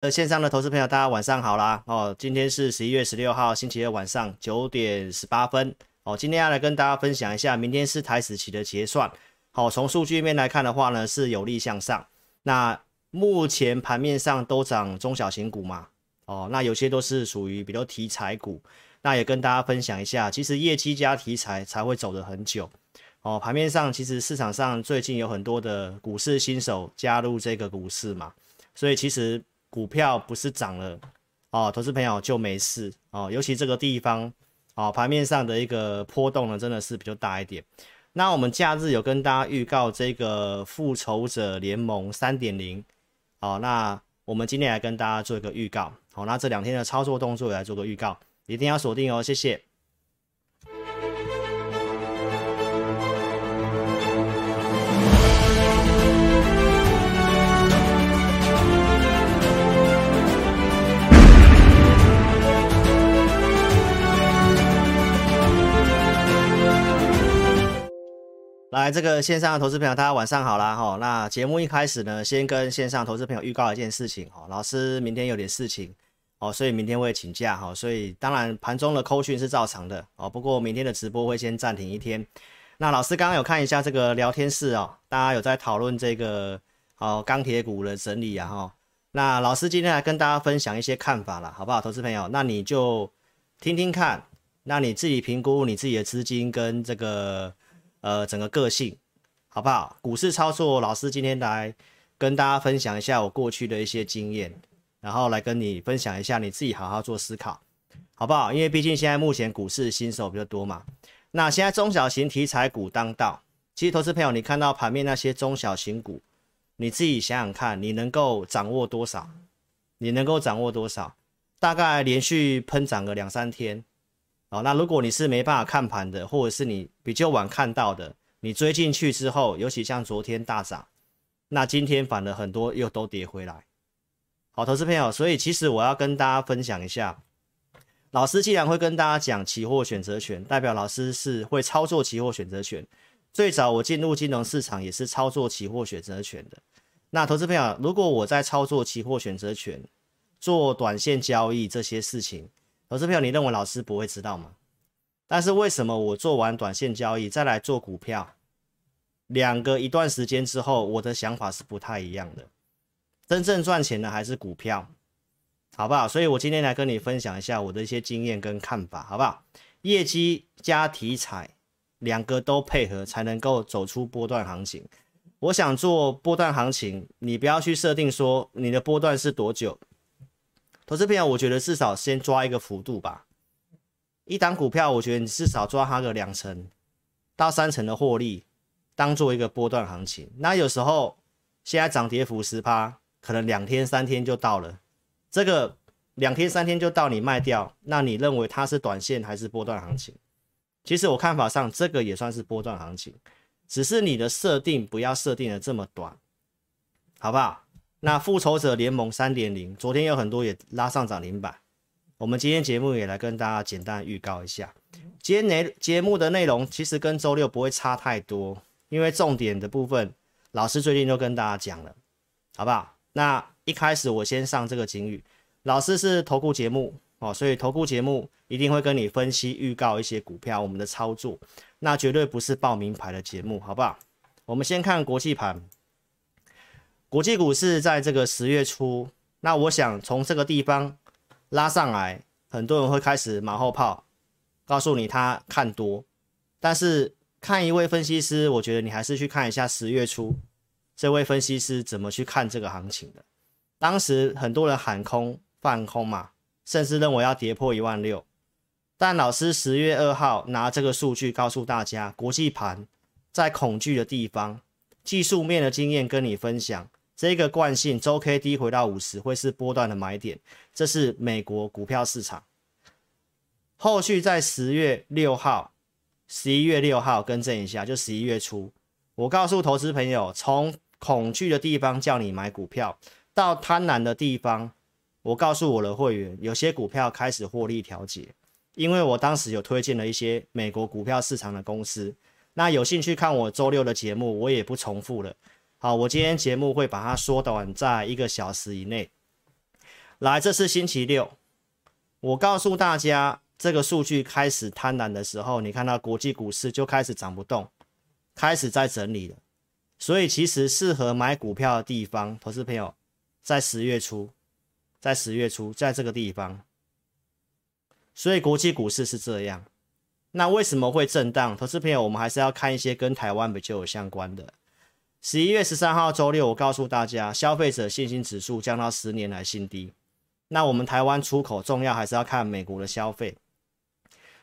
呃，线上的投资朋友，大家晚上好啦！哦，今天是十一月十六号星期二晚上九点十八分。哦，今天要来跟大家分享一下，明天是台指期的结算。好，从数据面来看的话呢，是有利向上。那目前盘面上都涨中小型股嘛？哦，那有些都是属于比较题材股。那也跟大家分享一下，其实业绩加题材才会走得很久。哦，盘面上其实市场上最近有很多的股市新手加入这个股市嘛，所以其实。股票不是涨了哦，投资朋友就没事哦。尤其这个地方哦，盘面上的一个波动呢，真的是比较大一点。那我们假日有跟大家预告这个复仇者联盟三点零哦，那我们今天来跟大家做一个预告。好，那这两天的操作动作也来做个预告，一定要锁定哦，谢谢。来，这个线上的投资朋友，大家晚上好啦哈。那节目一开始呢，先跟线上投资朋友预告一件事情哈。老师明天有点事情哦，所以明天会请假哈。所以当然盘中的扣讯是照常的哦，不过明天的直播会先暂停一天。那老师刚刚有看一下这个聊天室哦，大家有在讨论这个哦钢铁股的整理啊哈。那老师今天来跟大家分享一些看法了，好不好，投资朋友？那你就听听看，那你自己评估你自己的资金跟这个。呃，整个个性好不好？股市操作，老师今天来跟大家分享一下我过去的一些经验，然后来跟你分享一下，你自己好好做思考，好不好？因为毕竟现在目前股市新手比较多嘛。那现在中小型题材股当道，其实投资朋友，你看到盘面那些中小型股，你自己想想看，你能够掌握多少？你能够掌握多少？大概连续喷涨个两三天。哦，那如果你是没办法看盘的，或者是你比较晚看到的，你追进去之后，尤其像昨天大涨，那今天反而很多又都跌回来。好，投资朋友，所以其实我要跟大家分享一下，老师既然会跟大家讲期货选择权，代表老师是会操作期货选择权。最早我进入金融市场也是操作期货选择权的。那投资朋友，如果我在操作期货选择权，做短线交易这些事情。投资票，你认为老师不会知道吗？但是为什么我做完短线交易再来做股票，两个一段时间之后，我的想法是不太一样的。真正赚钱的还是股票，好不好？所以我今天来跟你分享一下我的一些经验跟看法，好不好？业绩加题材，两个都配合才能够走出波段行情。我想做波段行情，你不要去设定说你的波段是多久。投资票，我觉得至少先抓一个幅度吧。一档股票，我觉得你至少抓它个两成到三成的获利，当做一个波段行情。那有时候现在涨跌幅十趴，可能两天三天就到了。这个两天三天就到，你卖掉，那你认为它是短线还是波段行情？其实我看法上，这个也算是波段行情，只是你的设定不要设定的这么短，好不好？那复仇者联盟三点零，昨天有很多也拉上涨停板。我们今天节目也来跟大家简单预告一下，今天内节目的内容其实跟周六不会差太多，因为重点的部分老师最近都跟大家讲了，好不好？那一开始我先上这个警语，老师是投顾节目哦，所以投顾节目一定会跟你分析预告一些股票我们的操作，那绝对不是报名牌的节目，好不好？我们先看国际盘。国际股市在这个十月初，那我想从这个地方拉上来，很多人会开始马后炮，告诉你他看多，但是看一位分析师，我觉得你还是去看一下十月初这位分析师怎么去看这个行情的。当时很多人喊空放空嘛，甚至认为要跌破一万六，但老师十月二号拿这个数据告诉大家，国际盘在恐惧的地方，技术面的经验跟你分享。这个惯性周 K D 回到五十会是波段的买点，这是美国股票市场。后续在十月六号、十一月六号更正一下，就十一月初，我告诉投资朋友，从恐惧的地方叫你买股票，到贪婪的地方，我告诉我的会员，有些股票开始获利调节，因为我当时有推荐了一些美国股票市场的公司。那有兴趣看我周六的节目，我也不重复了。好，我今天节目会把它缩短在一个小时以内。来，这是星期六，我告诉大家，这个数据开始贪婪的时候，你看到国际股市就开始涨不动，开始在整理了。所以其实适合买股票的地方，投资朋友在十月初，在十月初，在这个地方。所以国际股市是这样。那为什么会震荡？投资朋友，我们还是要看一些跟台湾比较有相关的。十一月十三号周六，我告诉大家，消费者信心指数降到十年来新低。那我们台湾出口重要，还是要看美国的消费。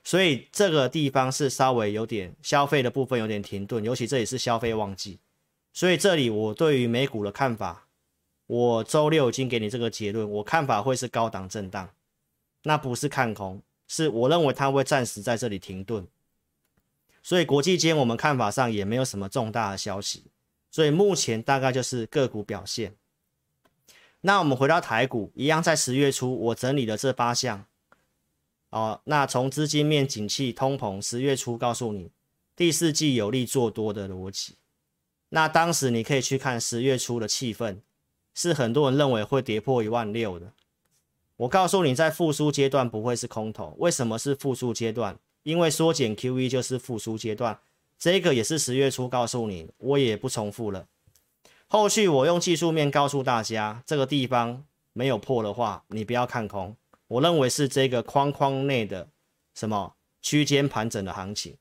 所以这个地方是稍微有点消费的部分有点停顿，尤其这里是消费旺季。所以这里我对于美股的看法，我周六已经给你这个结论，我看法会是高档震荡，那不是看空，是我认为它会暂时在这里停顿。所以国际间我们看法上也没有什么重大的消息，所以目前大概就是个股表现。那我们回到台股，一样在十月初我整理了这八项，哦，那从资金面、景气、通膨，十月初告诉你第四季有利做多的逻辑。那当时你可以去看十月初的气氛，是很多人认为会跌破一万六的。我告诉你，在复苏阶段不会是空头。为什么是复苏阶段？因为缩减 QE 就是复苏阶段。这个也是十月初告诉你，我也不重复了。后续我用技术面告诉大家，这个地方没有破的话，你不要看空。我认为是这个框框内的什么区间盘整的行情，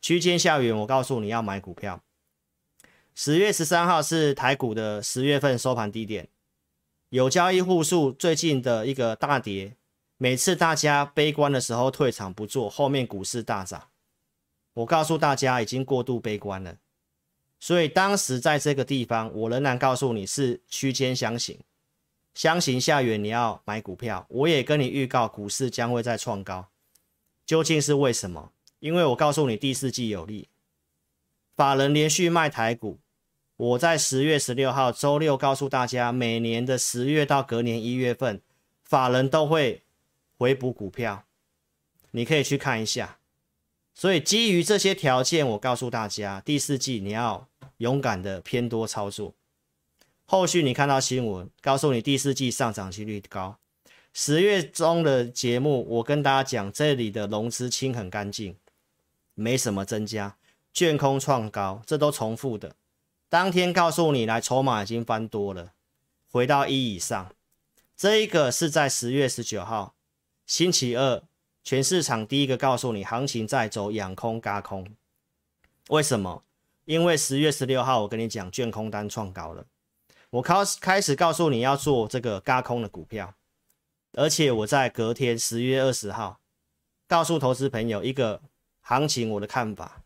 区间下缘，我告诉你要买股票。十月十三号是台股的十月份收盘低点，有交易户数最近的一个大跌，每次大家悲观的时候退场不做，后面股市大涨。我告诉大家已经过度悲观了，所以当时在这个地方，我仍然告诉你是区间箱型，箱型下缘你要买股票。我也跟你预告股市将会再创高，究竟是为什么？因为我告诉你第四季有利，法人连续卖台股。我在十月十六号周六告诉大家，每年的十月到隔年一月份，法人都会回补股票，你可以去看一下。所以基于这些条件，我告诉大家，第四季你要勇敢的偏多操作。后续你看到新闻，告诉你第四季上涨几率高。十月中的节目，我跟大家讲，这里的融资清很干净，没什么增加，券空创高，这都重复的。当天告诉你来，筹码已经翻多了，回到一以上。这一个是在十月十九号星期二，全市场第一个告诉你，行情在走养空轧空。为什么？因为十月十六号我跟你讲，券空单创高了，我开开始告诉你要做这个轧空的股票，而且我在隔天十月二十号告诉投资朋友一个行情我的看法，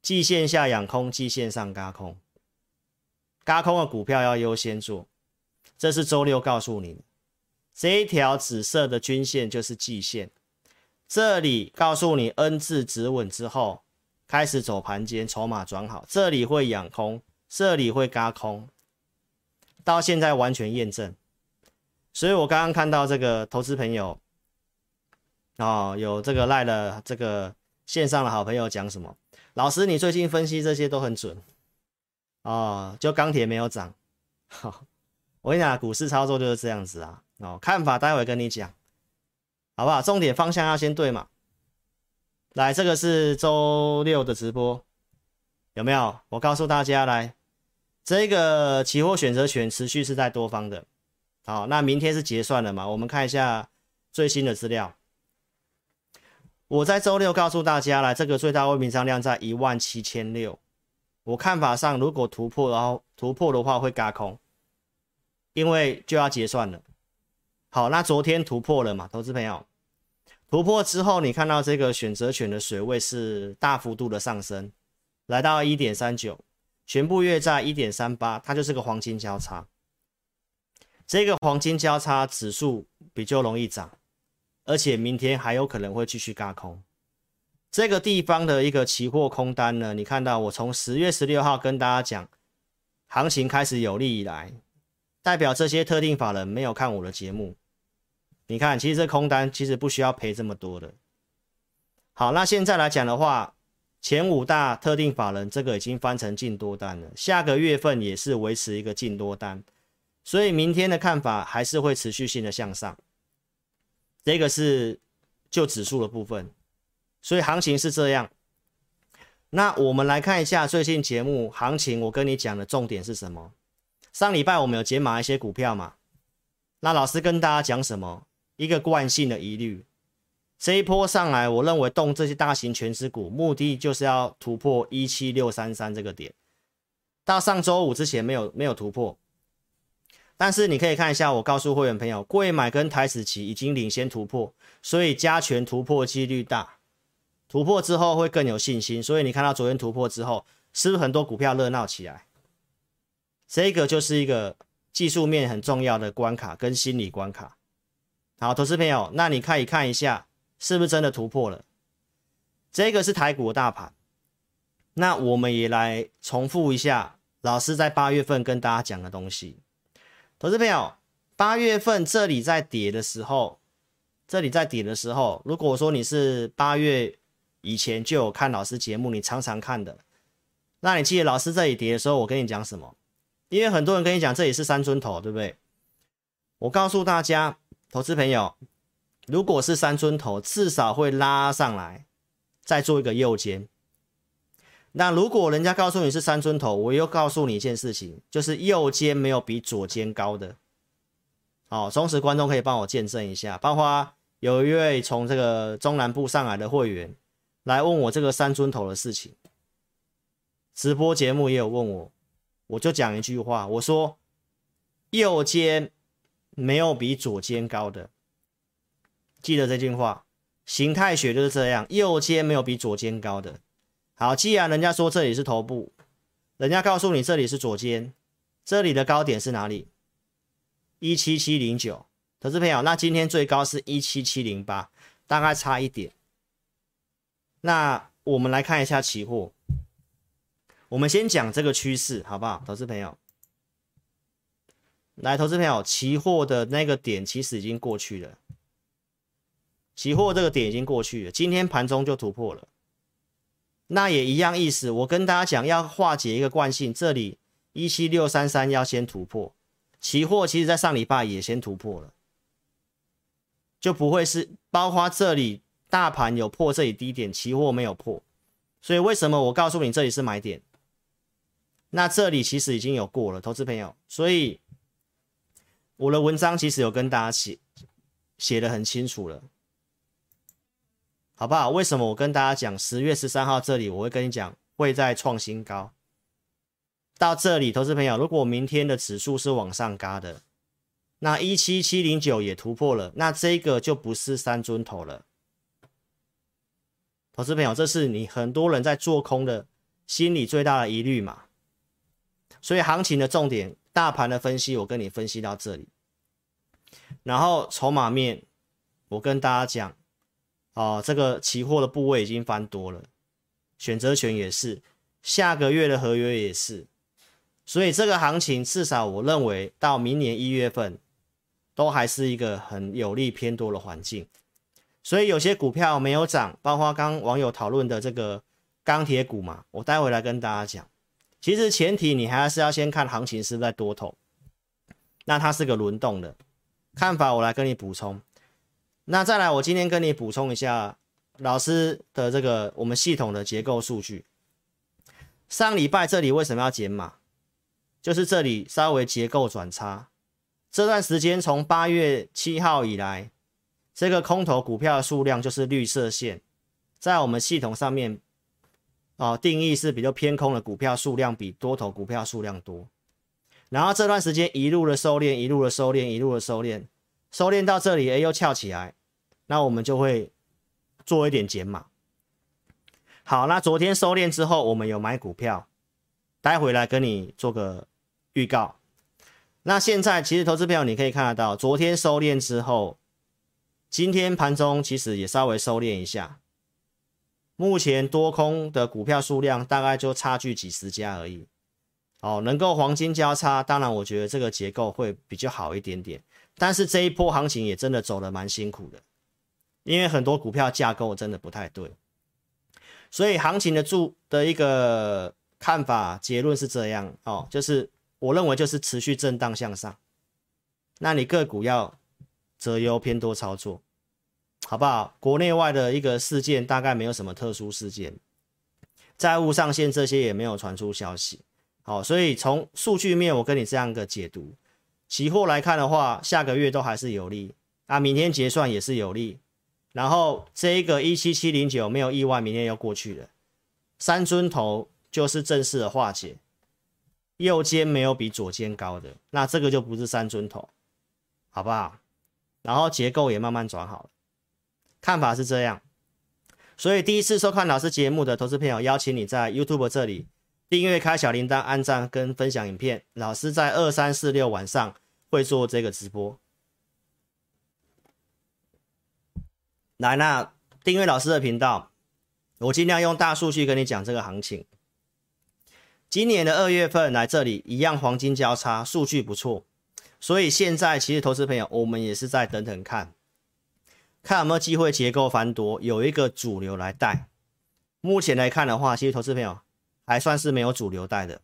季线下养空，季线上轧空。轧空的股票要优先做，这是周六告诉你的。这一条紫色的均线就是季线，这里告诉你 N 字止稳之后，开始走盘间，筹码转好，这里会养空，这里会嘎空，到现在完全验证。所以我刚刚看到这个投资朋友，哦，有这个赖的这个线上的好朋友讲什么？老师，你最近分析这些都很准。哦，就钢铁没有涨，好，我跟你讲，股市操作就是这样子啊。哦，看法待会跟你讲，好不好？重点方向要先对嘛。来，这个是周六的直播，有没有？我告诉大家，来，这个期货选择权持续是在多方的。好，那明天是结算了嘛？我们看一下最新的资料。我在周六告诉大家，来，这个最大未平仓量在一万七千六。我看法上，如果突破，然后突破的话会轧空，因为就要结算了。好，那昨天突破了嘛，投资朋友，突破之后，你看到这个选择权的水位是大幅度的上升，来到一点三九，全部约在一点三八，它就是个黄金交叉。这个黄金交叉指数比较容易涨，而且明天还有可能会继续轧空。这个地方的一个期货空单呢，你看到我从十月十六号跟大家讲，行情开始有利以来，代表这些特定法人没有看我的节目。你看，其实这空单其实不需要赔这么多的。好，那现在来讲的话，前五大特定法人这个已经翻成净多单了，下个月份也是维持一个净多单，所以明天的看法还是会持续性的向上。这个是就指数的部分，所以行情是这样。那我们来看一下最近节目行情，我跟你讲的重点是什么？上礼拜我们有解码一些股票嘛？那老师跟大家讲什么？一个惯性的疑虑，这一波上来，我认为动这些大型权值股，目的就是要突破一七六三三这个点。到上周五之前没有没有突破，但是你可以看一下，我告诉会员朋友，贵买跟台指期已经领先突破，所以加权突破几率大。突破之后会更有信心，所以你看到昨天突破之后，是不是很多股票热闹起来？这个就是一个技术面很重要的关卡跟心理关卡。好，投资朋友，那你可以看一下，是不是真的突破了？这个是台股的大盘。那我们也来重复一下老师在八月份跟大家讲的东西。投资朋友，八月份这里在跌的时候，这里在跌的时候，如果说你是八月。以前就有看老师节目，你常常看的，那你记得老师这里跌的时候，我跟你讲什么？因为很多人跟你讲这里是三尊头，对不对？我告诉大家，投资朋友，如果是三尊头，至少会拉上来，再做一个右肩。那如果人家告诉你是三尊头，我又告诉你一件事情，就是右肩没有比左肩高的。好，忠实观众可以帮我见证一下，包括有一位从这个中南部上来的会员。来问我这个三尊头的事情，直播节目也有问我，我就讲一句话，我说右肩没有比左肩高的，记得这句话，形态学就是这样，右肩没有比左肩高的。好，既然人家说这里是头部，人家告诉你这里是左肩，这里的高点是哪里？一七七零九，投资朋友，那今天最高是一七七零八，大概差一点。那我们来看一下期货，我们先讲这个趋势，好不好？投资朋友，来，投资朋友，期货的那个点其实已经过去了，期货这个点已经过去了，今天盘中就突破了。那也一样意思，我跟大家讲，要化解一个惯性，这里一七六三三要先突破，期货其实在上礼拜也先突破了，就不会是包括这里。大盘有破这里低点，期货没有破，所以为什么我告诉你这里是买点？那这里其实已经有过了，投资朋友，所以我的文章其实有跟大家写写的很清楚了，好不好？为什么我跟大家讲十月十三号这里我会跟你讲会再创新高？到这里，投资朋友，如果明天的指数是往上嘎的，那一七七零九也突破了，那这个就不是三尊头了。投资朋友，这是你很多人在做空的心里最大的疑虑嘛？所以行情的重点，大盘的分析，我跟你分析到这里。然后筹码面，我跟大家讲，哦，这个期货的部位已经翻多了，选择权也是，下个月的合约也是，所以这个行情至少我认为到明年一月份，都还是一个很有利偏多的环境。所以有些股票没有涨，包括刚网友讨论的这个钢铁股嘛，我待会来跟大家讲。其实前提你还是要先看行情是在多头，那它是个轮动的看法，我来跟你补充。那再来，我今天跟你补充一下老师的这个我们系统的结构数据。上礼拜这里为什么要减码？就是这里稍微结构转差，这段时间从八月七号以来。这个空头股票的数量就是绿色线，在我们系统上面，哦，定义是比较偏空的股票数量比多头股票数量多。然后这段时间一路的收敛，一路的收敛，一路的收敛，收敛到这里，哎，又翘起来，那我们就会做一点减码。好，那昨天收敛之后，我们有买股票，待会来跟你做个预告。那现在其实投资票你可以看得到，昨天收敛之后。今天盘中其实也稍微收敛一下，目前多空的股票数量大概就差距几十家而已。哦，能够黄金交叉，当然我觉得这个结构会比较好一点点。但是这一波行情也真的走得蛮辛苦的，因为很多股票架构真的不太对。所以行情的注的一个看法结论是这样哦，就是我认为就是持续震荡向上，那你个股要择优偏多操作，好不好？国内外的一个事件大概没有什么特殊事件，债务上限这些也没有传出消息。好，所以从数据面我跟你这样一个解读，期货来看的话，下个月都还是有利啊，明天结算也是有利。然后这一个一七七零九没有意外，明天要过去了。三尊头就是正式的化解，右肩没有比左肩高的，那这个就不是三尊头，好不好？然后结构也慢慢转好了，看法是这样。所以第一次收看老师节目的投资朋友，邀请你在 YouTube 这里订阅、开小铃铛、按赞跟分享影片。老师在二三四六晚上会做这个直播。来，那订阅老师的频道，我尽量用大数据跟你讲这个行情。今年的二月份来这里一样黄金交叉，数据不错，所以现在其实投资朋友我们也是在等等看，看有没有机会结构翻多，有一个主流来带。目前来看的话，其实投资朋友还算是没有主流带的，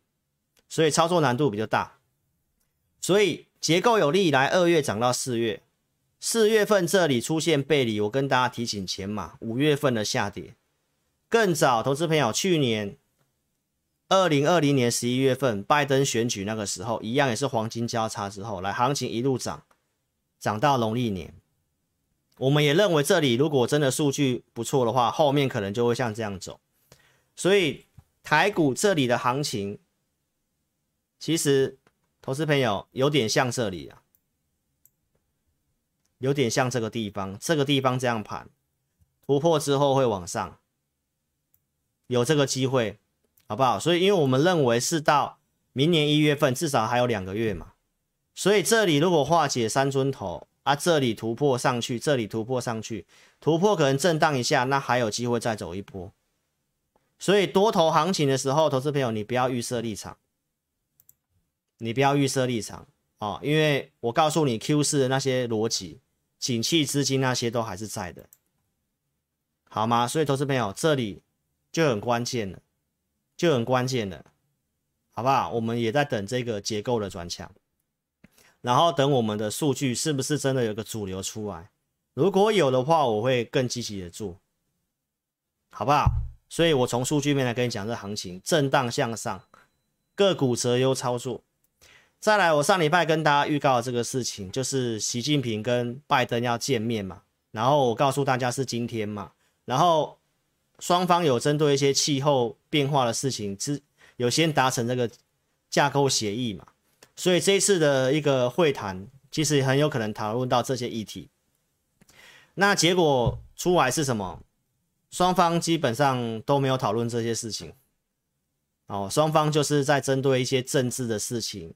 所以操作难度比较大。所以结构有利来二月涨到四月。四月份这里出现背离，我跟大家提醒前码，五月份的下跌更早。投资朋友，去年二零二零年十一月份拜登选举那个时候，一样也是黄金交叉之后，来行情一路涨，涨到农历年。我们也认为这里如果真的数据不错的话，后面可能就会像这样走。所以台股这里的行情，其实投资朋友有点像这里啊。有点像这个地方，这个地方这样盘突破之后会往上，有这个机会，好不好？所以，因为我们认为是到明年一月份，至少还有两个月嘛，所以这里如果化解三尊头啊，这里突破上去，这里突破上去，突破可能震荡一下，那还有机会再走一波。所以多头行情的时候，投资朋友你不要预设立场，你不要预设立场啊，因为我告诉你 Q 四的那些逻辑。景气资金那些都还是在的，好吗？所以投资朋友这里就很关键了，就很关键了，好不好？我们也在等这个结构的转强，然后等我们的数据是不是真的有个主流出来？如果有的话，我会更积极的做，好不好？所以我从数据面来跟你讲，这行情震荡向上，个股择优操作。再来，我上礼拜跟大家预告的这个事情，就是习近平跟拜登要见面嘛，然后我告诉大家是今天嘛，然后双方有针对一些气候变化的事情，之有先达成这个架构协议嘛，所以这一次的一个会谈，其实很有可能讨论到这些议题。那结果出来是什么？双方基本上都没有讨论这些事情，哦，双方就是在针对一些政治的事情。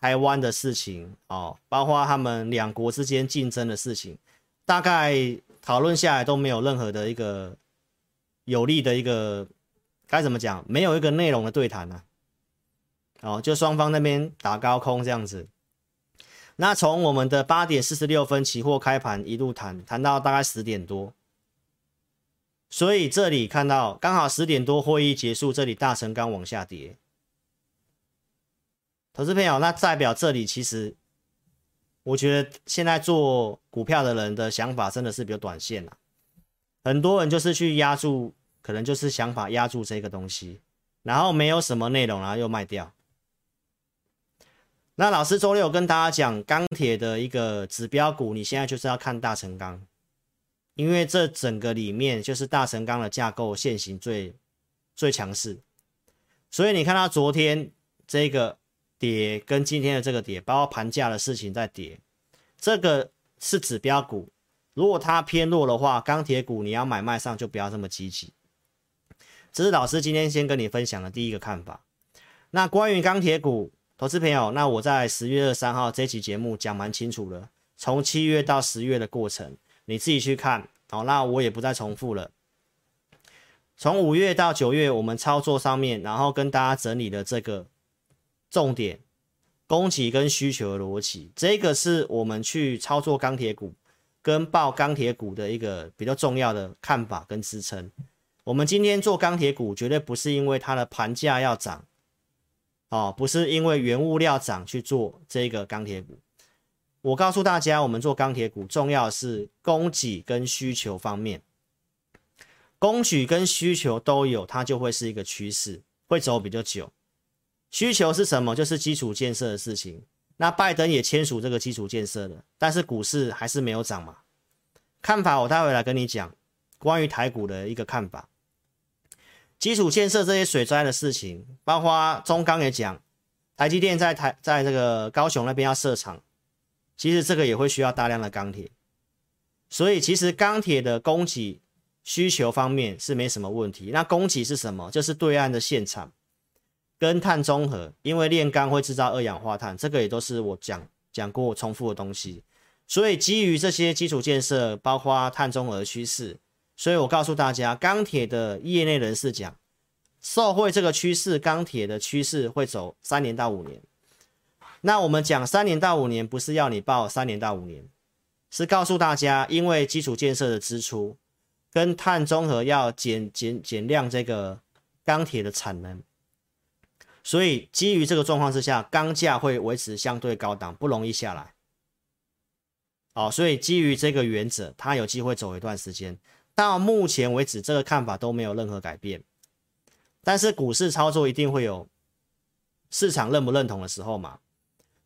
台湾的事情哦，包括他们两国之间竞争的事情，大概讨论下来都没有任何的一个有利的一个该怎么讲？没有一个内容的对谈呢、哦，就双方那边打高空这样子。那从我们的八点四十六分期货开盘一路谈谈到大概十点多，所以这里看到刚好十点多会议结束，这里大成刚往下跌。投资朋友，那代表这里其实，我觉得现在做股票的人的想法真的是比较短线了。很多人就是去压住，可能就是想法压住这个东西，然后没有什么内容，然后又卖掉。那老师周六跟大家讲钢铁的一个指标股，你现在就是要看大成钢，因为这整个里面就是大成钢的架构线型最最强势，所以你看它昨天这个。跌跟今天的这个跌，包括盘价的事情在跌，这个是指标股。如果它偏弱的话，钢铁股你要买卖上就不要这么积极。这是老师今天先跟你分享的第一个看法。那关于钢铁股，投资朋友，那我在十月二三号这期节目讲蛮清楚了，从七月到十月的过程，你自己去看。好，那我也不再重复了。从五月到九月，我们操作上面，然后跟大家整理了这个。重点，供给跟需求的逻辑，这个是我们去操作钢铁股跟报钢铁股的一个比较重要的看法跟支撑。我们今天做钢铁股，绝对不是因为它的盘价要涨，哦，不是因为原物料涨去做这个钢铁股。我告诉大家，我们做钢铁股，重要是供给跟需求方面，供给跟需求都有，它就会是一个趋势，会走比较久。需求是什么？就是基础建设的事情。那拜登也签署这个基础建设的，但是股市还是没有涨嘛。看法我待会来跟你讲，关于台股的一个看法。基础建设这些水灾的事情，包括中钢也讲，台积电在台在这个高雄那边要设厂。其实这个也会需要大量的钢铁，所以其实钢铁的供给需求方面是没什么问题。那供给是什么？就是对岸的现场跟碳中和，因为炼钢会制造二氧化碳，这个也都是我讲讲过重复的东西。所以基于这些基础建设，包括碳中和趋势，所以我告诉大家，钢铁的业内人士讲，受惠这个趋势，钢铁的趋势会走三年到五年。那我们讲三年到五年，不是要你报三年到五年，是告诉大家，因为基础建设的支出跟碳中和要减减减量这个钢铁的产能，所以基于这个状况之下，钢价会维持相对高档，不容易下来。好，所以基于这个原则，它有机会走一段时间。到目前为止，这个看法都没有任何改变。但是股市操作一定会有市场认不认同的时候嘛。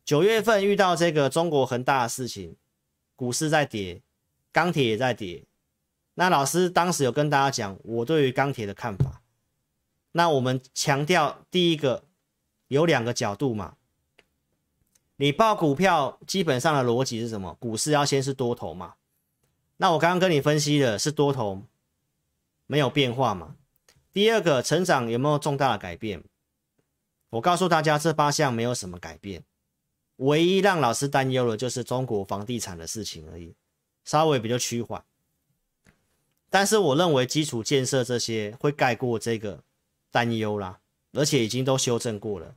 九月份遇到这个中国恒大的事情，股市在跌，钢铁也在跌。那老师当时有跟大家讲我对于钢铁的看法。那我们强调第一个有两个角度嘛。你报股票基本上的逻辑是什么？股市要先是多头嘛。那我刚刚跟你分析的是多头没有变化嘛。第二个成长有没有重大的改变？我告诉大家这八项没有什么改变。唯一让老师担忧的就是中国房地产的事情而已，稍微比较趋缓。但是我认为基础建设这些会盖过这个担忧啦，而且已经都修正过了。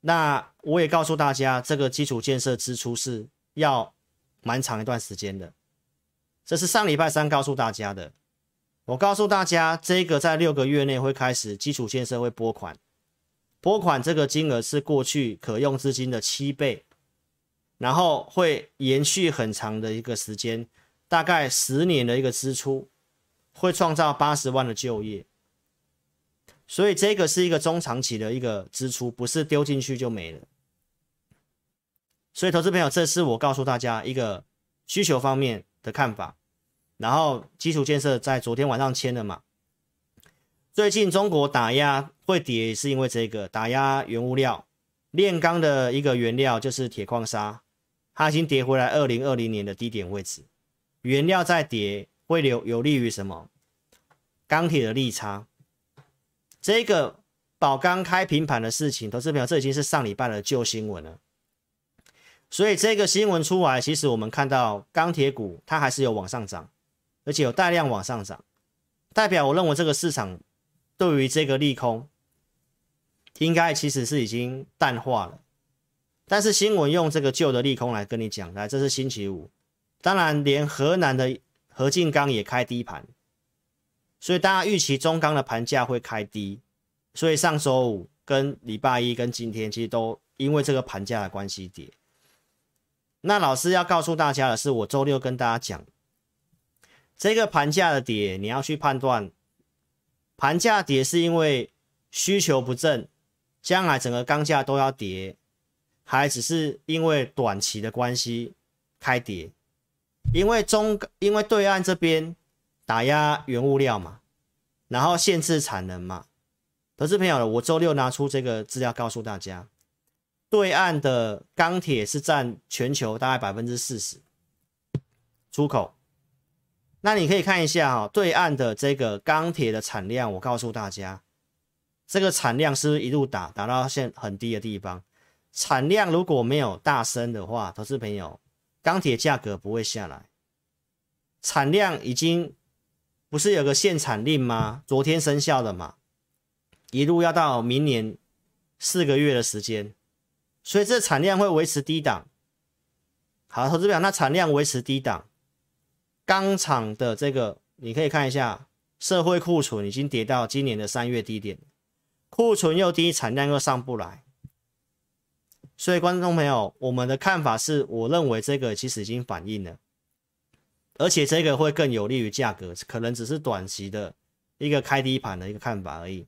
那我也告诉大家，这个基础建设支出是要蛮长一段时间的。这是上礼拜三告诉大家的。我告诉大家，这个在六个月内会开始基础建设会拨款。拨款这个金额是过去可用资金的七倍，然后会延续很长的一个时间，大概十年的一个支出，会创造八十万的就业，所以这个是一个中长期的一个支出，不是丢进去就没了。所以投资朋友，这是我告诉大家一个需求方面的看法，然后基础建设在昨天晚上签了嘛。最近中国打压会跌，是因为这个打压原物料，炼钢的一个原料就是铁矿砂，它已经跌回来二零二零年的低点位置。原料再跌，会有有利于什么？钢铁的利差。这个宝钢开平盘的事情，投资朋友，这已经是上礼拜的旧新闻了。所以这个新闻出来，其实我们看到钢铁股它还是有往上涨，而且有大量往上涨，代表我认为这个市场。对于这个利空，应该其实是已经淡化了。但是新闻用这个旧的利空来跟你讲，来，这是星期五，当然连河南的何进钢也开低盘，所以大家预期中钢的盘价会开低，所以上周五跟礼拜一跟今天其实都因为这个盘价的关系跌。那老师要告诉大家的是，我周六跟大家讲，这个盘价的跌，你要去判断。盘价跌是因为需求不振，将来整个钢价都要跌，还只是因为短期的关系开跌？因为中因为对岸这边打压原物料嘛，然后限制产能嘛。投资朋友，我周六拿出这个资料告诉大家，对岸的钢铁是占全球大概百分之四十出口。那你可以看一下哈，对岸的这个钢铁的产量，我告诉大家，这个产量是不是一路打打到现很低的地方？产量如果没有大升的话，投资朋友，钢铁价格不会下来。产量已经不是有个限产令吗？昨天生效的嘛，一路要到明年四个月的时间，所以这产量会维持低档。好，投资表，那产量维持低档。钢厂的这个，你可以看一下，社会库存已经跌到今年的三月低点，库存又低，产量又上不来，所以观众朋友，我们的看法是，我认为这个其实已经反映了，而且这个会更有利于价格，可能只是短期的一个开低盘的一个看法而已。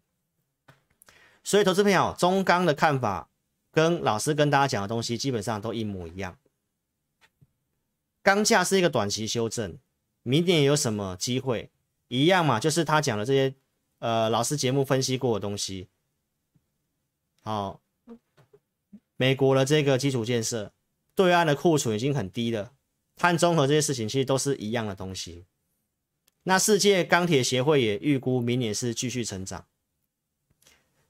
所以，投资朋友，中钢的看法跟老师跟大家讲的东西基本上都一模一样。钢价是一个短期修正，明年有什么机会？一样嘛，就是他讲的这些，呃，老师节目分析过的东西。好，美国的这个基础建设，对岸的库存已经很低了，碳中和这些事情其实都是一样的东西。那世界钢铁协会也预估明年是继续成长。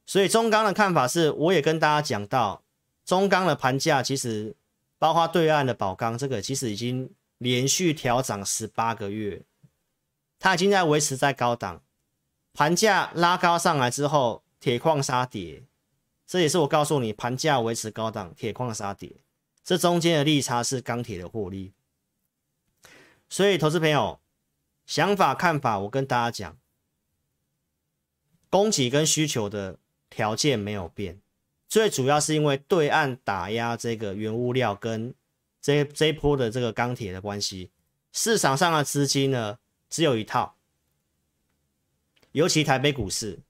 所以中钢的看法是，我也跟大家讲到，中钢的盘价其实包括对岸的宝钢，这个其实已经连续调涨十八个月，它已经在维持在高档，盘价拉高上来之后，铁矿杀跌，这也是我告诉你，盘价维持高档，铁矿杀跌，这中间的利差是钢铁的获利。所以投资朋友想法看法，我跟大家讲，供给跟需求的。条件没有变，最主要是因为对岸打压这个原物料跟这这一波的这个钢铁的关系，市场上的资金呢只有一套，尤其台北股市，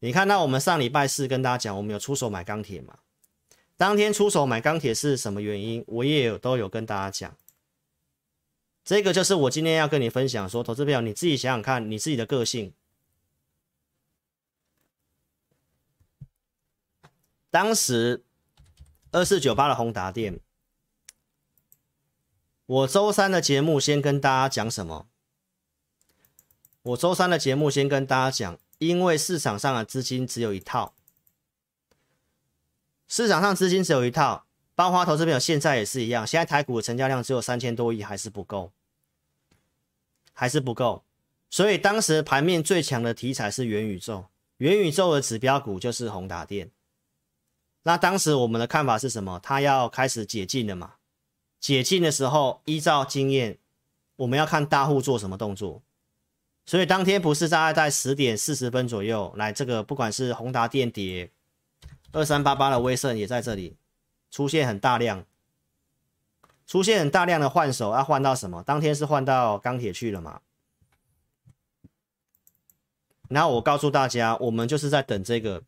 你看到我们上礼拜四跟大家讲，我们有出手买钢铁嘛？当天出手买钢铁是什么原因？我也有都有跟大家讲，这个就是我今天要跟你分享说，投资朋友你自己想想看，你自己的个性。当时二四九八的宏达电，我周三的节目先跟大家讲什么？我周三的节目先跟大家讲，因为市场上的资金只有一套，市场上资金只有一套，包括投资朋友现在也是一样，现在台股的成交量只有三千多亿，还是不够，还是不够，所以当时盘面最强的题材是元宇宙，元宇宙的指标股就是宏达电。那当时我们的看法是什么？他要开始解禁了嘛？解禁的时候，依照经验，我们要看大户做什么动作。所以当天不是大概在十点四十分左右来，这个不管是宏达电跌，二三八八的威盛也在这里出现很大量，出现很大量的换手，要换到什么？当天是换到钢铁去了嘛？然后我告诉大家，我们就是在等这个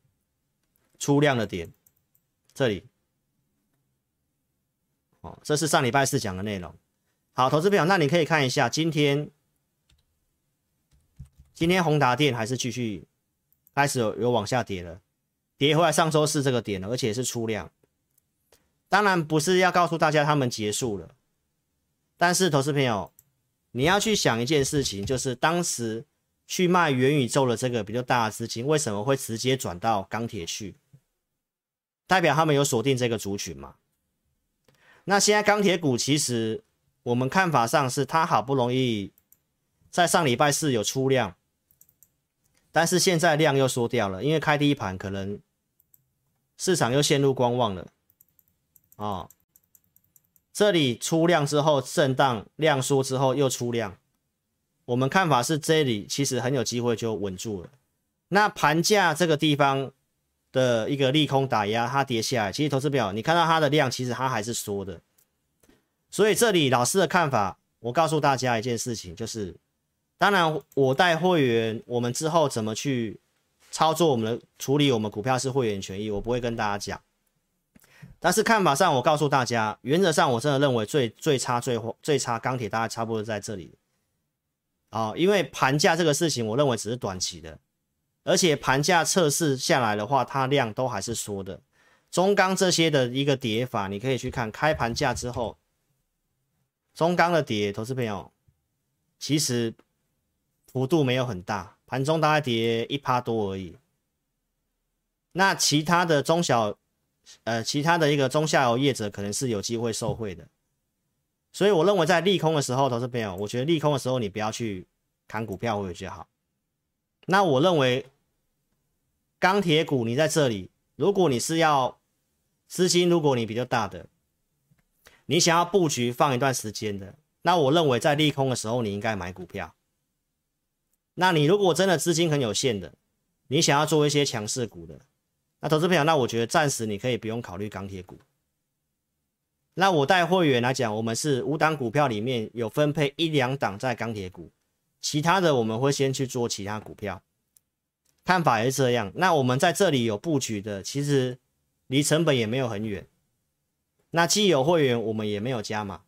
出量的点。这里，哦，这是上礼拜四讲的内容。好，投资朋友，那你可以看一下，今天，今天宏达电还是继续开始有有往下跌了，跌回来上周四这个点了，而且是出量。当然不是要告诉大家他们结束了，但是投资朋友，你要去想一件事情，就是当时去卖元宇宙的这个比较大的资金，为什么会直接转到钢铁去？代表他们有锁定这个族群嘛？那现在钢铁股其实我们看法上是它好不容易在上礼拜四有出量，但是现在量又缩掉了，因为开第一盘可能市场又陷入观望了啊、哦。这里出量之后震荡量缩之后又出量，我们看法是这里其实很有机会就稳住了。那盘价这个地方。的一个利空打压，它跌下来。其实投资表，你看到它的量，其实它还是缩的。所以这里老师的看法，我告诉大家一件事情，就是当然我带会员，我们之后怎么去操作，我们的处理我们股票是会员权益，我不会跟大家讲。但是看法上，我告诉大家，原则上我真的认为最最差最最差钢铁大概差不多在这里啊，因为盘价这个事情，我认为只是短期的。而且盘价测试下来的话，它量都还是缩的。中钢这些的一个跌法，你可以去看开盘价之后，中钢的跌，投资朋友其实幅度没有很大，盘中大概跌一趴多而已。那其他的中小，呃，其他的一个中下游业者可能是有机会受惠的。所以我认为在利空的时候，投资朋友，我觉得利空的时候你不要去砍股票会比较好。那我认为。钢铁股，你在这里，如果你是要资金，如果你比较大的，你想要布局放一段时间的，那我认为在利空的时候，你应该买股票。那你如果真的资金很有限的，你想要做一些强势股的，那投资朋友，那我觉得暂时你可以不用考虑钢铁股，那我带会员来讲，我们是五档股票里面有分配一两档在钢铁股，其他的我们会先去做其他股票，看法也是这样。那我们在这里有布局的，其实离成本也没有很远。那既有会员，我们也没有加码，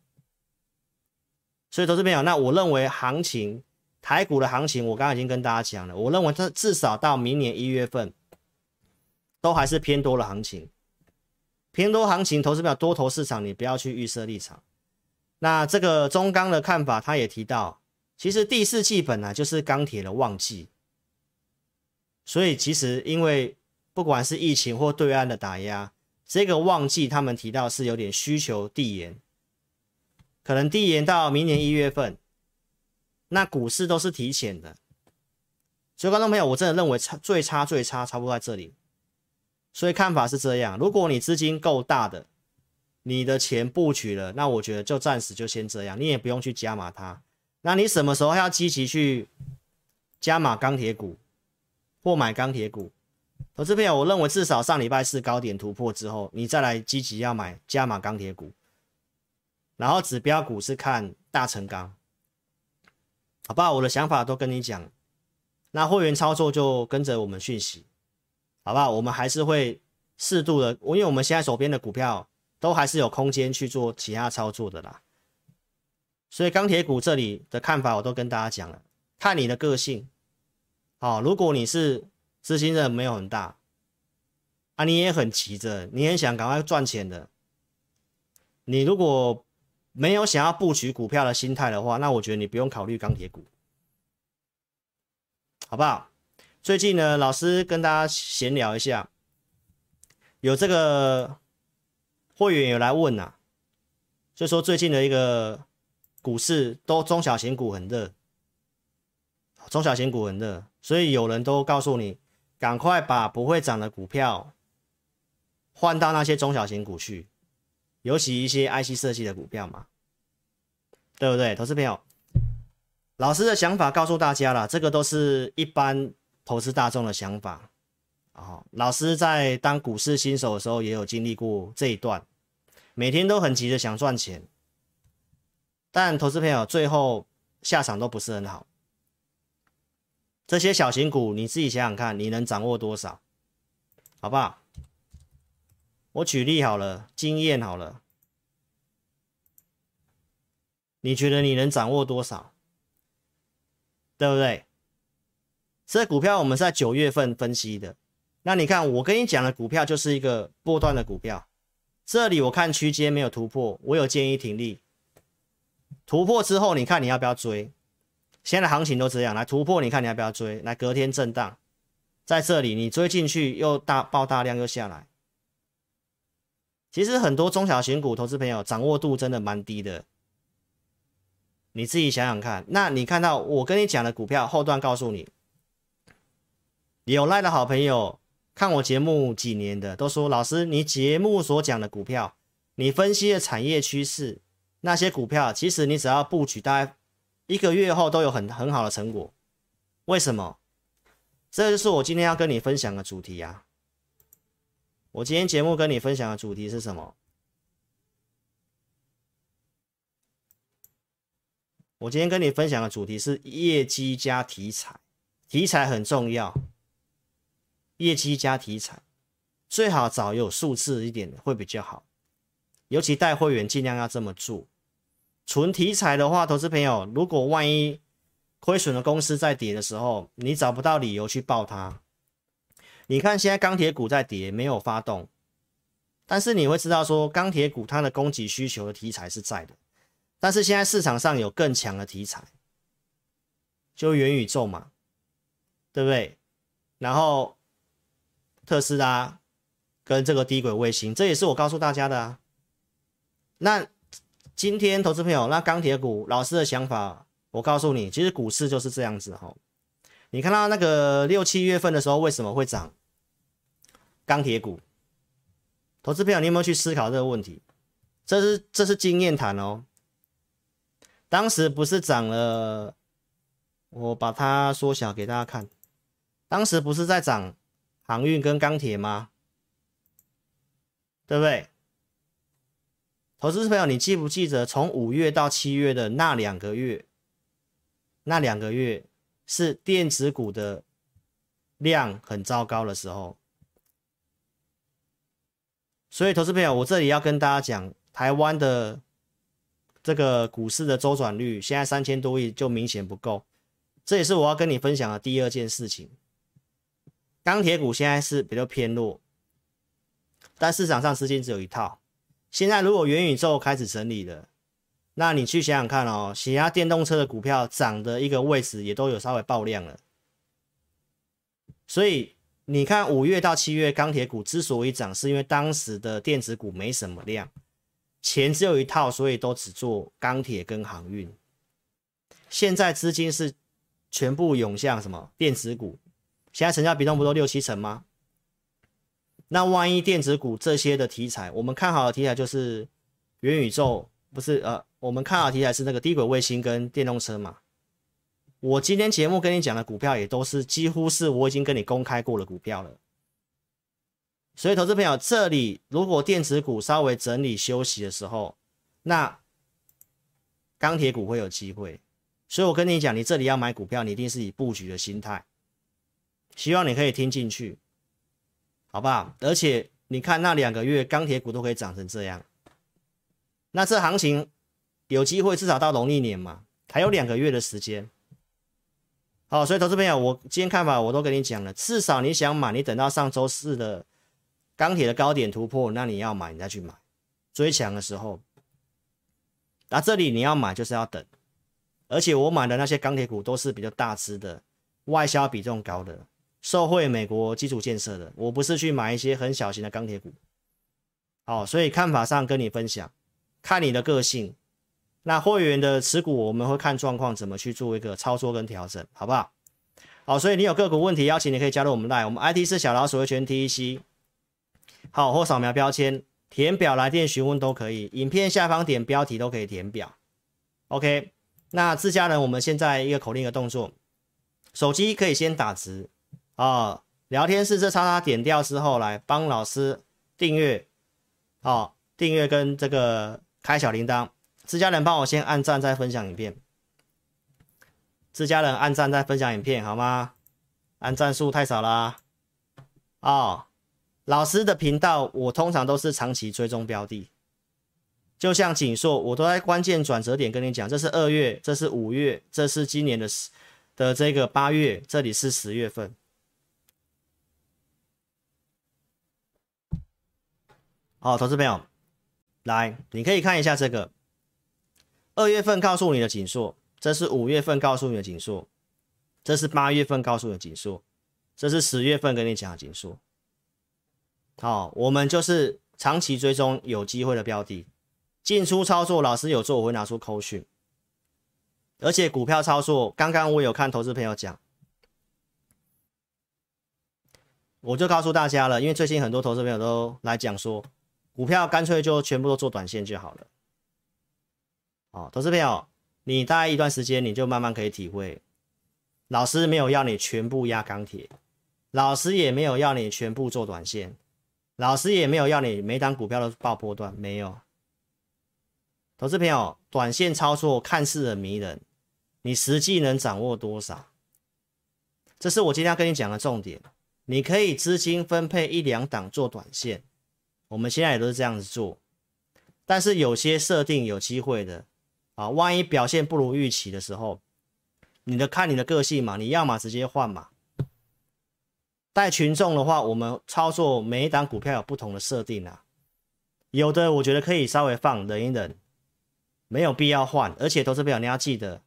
所以投资朋友，那我认为行情台股的行情，我刚刚已经跟大家讲了，我认为它至少到明年一月份，都还是偏多的行情。偏多行情，投资表多头市场，你不要去预设立场。那这个中钢的看法，他也提到，其实第四季本来就是钢铁的旺季，所以其实因为不管是疫情或对岸的打压，这个旺季他们提到是有点需求递延，可能递延到明年一月份，那股市都是提前的。所以观众朋友，我真的认为差最差最差差不多在这里。所以看法是这样，如果你资金够大的，你的钱布局了，那我觉得就暂时就先这样，你也不用去加码它。那你什么时候要积极去加码钢铁股或买钢铁股？投资朋友，我认为至少上礼拜四高点突破之后，你再来积极要买加码钢铁股。然后指标股是看大成钢，好不好？我的想法都跟你讲，那会员操作就跟着我们讯息。好不好？我们还是会适度的，因为我们现在手边的股票都还是有空间去做其他操作的啦。所以钢铁股这里的看法我都跟大家讲了，看你的个性。好，如果你是资金的没有很大，啊，你也很急着，你很想赶快赚钱的，你如果没有想要布局股票的心态的话，那我觉得你不用考虑钢铁股，好不好？最近呢，老师跟大家闲聊一下，有这个会员有来问呐、就说最近的一个股市都中小型股很热，中小型股很热，所以有人都告诉你，赶快把不会涨的股票换到那些中小型股去，尤其一些 IC 设计的股票嘛，对不对？投资朋友，老师的想法告诉大家了，这个都是一般。投资大众的想法，哦，老师在当股市新手的时候也有经历过这一段，每天都很急着想赚钱，但投资朋友最后下场都不是很好。这些小型股你自己想想看，你能掌握多少？好不好？我举例好了，经验好了，你觉得你能掌握多少？对不对？这股票我们是在九月份分析的，那你看我跟你讲的股票就是一个波段的股票，这里我看区间没有突破，我有建议停利，突破之后你看你要不要追？现在行情都这样，来突破你看你要不要追？来隔天震荡，在这里你追进去又大爆大量又下来，其实很多中小型股投资朋友掌握度真的蛮低的，你自己想想看，那你看到我跟你讲的股票后段告诉你。有赖的好朋友，看我节目几年的都说，老师，你节目所讲的股票，你分析的产业趋势，那些股票，其实你只要布局，大概一个月后都有很很好的成果。为什么？这就是我今天要跟你分享的主题啊！我今天节目跟你分享的主题是什么？我今天跟你分享的主题是业绩加题材，题材很重要。业绩加题材，最好找有数字一点的会比较好，尤其带会员尽量要这么做。纯题材的话，投资朋友如果万一亏损的公司在跌的时候，你找不到理由去爆它。你看现在钢铁股在跌，没有发动，但是你会知道说钢铁股它的供给需求的题材是在的，但是现在市场上有更强的题材，就元宇宙嘛，对不对？然后。特斯拉跟这个低轨卫星，这也是我告诉大家的啊。那今天投资朋友，那钢铁股老师的想法，我告诉你，其实股市就是这样子哈。你看到那个六七月份的时候，为什么会涨钢铁股？投资朋友，你有没有去思考这个问题？这是这是经验谈哦。当时不是涨了，我把它缩小给大家看，当时不是在涨。航运跟钢铁吗？对不对？投资朋友，你记不记得从五月到七月的那两个月？那两个月是电子股的量很糟糕的时候。所以，投资朋友，我这里要跟大家讲，台湾的这个股市的周转率现在三千多亿就明显不够。这也是我要跟你分享的第二件事情。钢铁股现在是比较偏弱，但市场上资金只有一套。现在如果元宇宙开始整理了，那你去想想看哦，其他电动车的股票涨的一个位置也都有稍微爆量了。所以你看五月到七月钢铁股之所以涨，是因为当时的电子股没什么量，钱只有一套，所以都只做钢铁跟航运。现在资金是全部涌向什么电子股？现在成交比重不都六七成吗？那万一电子股这些的题材，我们看好的题材就是元宇宙，不是呃，我们看好的题材是那个低轨卫星跟电动车嘛。我今天节目跟你讲的股票也都是几乎是我已经跟你公开过的股票了。所以投资朋友，这里如果电子股稍微整理休息的时候，那钢铁股会有机会。所以我跟你讲，你这里要买股票，你一定是以布局的心态。希望你可以听进去。好不好？而且你看那两个月钢铁股都可以涨成这样，那这行情有机会至少到农历年嘛，还有两个月的时间。好，所以投资朋友，我今天看法我都跟你讲了，至少你想买，你等到上周四的钢铁的高点突破，那你要买你再去买，追强的时候。那这里你要买就是要等，而且我买的那些钢铁股都是比较大只的，外销比重高的。受惠美国基础建设的，我不是去买一些很小型的钢铁股，好，所以看法上跟你分享，看你的个性。那会员的持股我们会看状况，怎么去做一个操作跟调整，好不好？好，所以你有个股问题，邀请你可以加入我们 LINE，我们 ID 是小老鼠会全 TEC，好，或扫描标签填表来电询问都可以，影片下方点标题都可以填表。OK，那自家人我们现在一个口令的动作，手机可以先打直。啊、哦，聊天室这叉叉点掉之后，来帮老师订阅，哦，订阅跟这个开小铃铛。自家人帮我先按赞再分享影片，自家人按赞再分享影片好吗？按赞数太少啦。哦，老师的频道我通常都是长期追踪标的，就像景硕，我都在关键转折点跟你讲，这是二月，这是五月，这是今年的十的这个八月，这里是十月份。好，投资朋友，来，你可以看一下这个二月份告诉你的景硕，这是五月份告诉你的景硕，这是八月份告诉你的景硕，这是十月份跟你讲的景硕。好，我们就是长期追踪有机会的标的，进出操作，老师有做，我会拿出扣讯，而且股票操作，刚刚我有看投资朋友讲，我就告诉大家了，因为最近很多投资朋友都来讲说。股票干脆就全部都做短线就好了。哦，投资朋友，你大概一段时间你就慢慢可以体会，老师没有要你全部压钢铁，老师也没有要你全部做短线，老师也没有要你每档股票都爆波段，没有。投资朋友，短线操作看似很迷人，你实际能掌握多少？这是我今天要跟你讲的重点。你可以资金分配一两档做短线。我们现在也都是这样子做，但是有些设定有机会的啊，万一表现不如预期的时候，你的看你的个性嘛，你要么直接换嘛。带群众的话，我们操作每一档股票有不同的设定啊，有的我觉得可以稍微放忍一忍，没有必要换。而且投资表你要记得，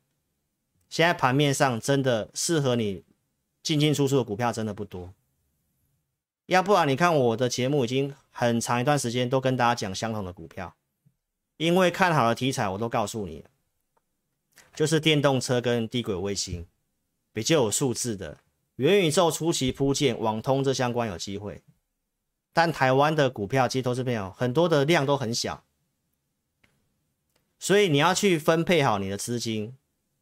现在盘面上真的适合你进进出出的股票真的不多。要不然你看我的节目已经很长一段时间都跟大家讲相同的股票，因为看好的题材我都告诉你，就是电动车跟低轨卫星比较有数字的，元宇宙初期铺建、网通这相关有机会，但台湾的股票其实投资朋友很多的量都很小，所以你要去分配好你的资金，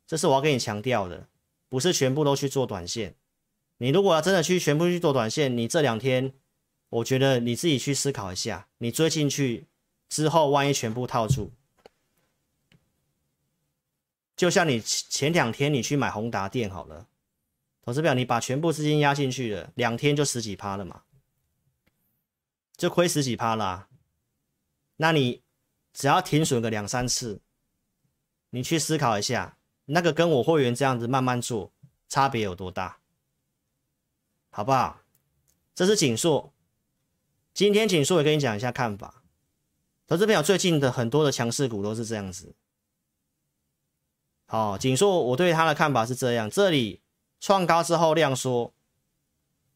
这是我要跟你强调的，不是全部都去做短线。你如果要真的去全部去做短线，你这两天，我觉得你自己去思考一下，你追进去之后万一全部套住，就像你前两天你去买宏达电好了，投资表你把全部资金压进去了，两天就十几趴了嘛，就亏十几趴啦、那你只要停损个两三次，你去思考一下，那个跟我会员这样子慢慢做，差别有多大，好不好？这是景硕，今天景硕也跟你讲一下看法。投资朋友，最近的很多的强势股都是这样子。好，景硕我对他的看法是这样，这里创高之后量缩，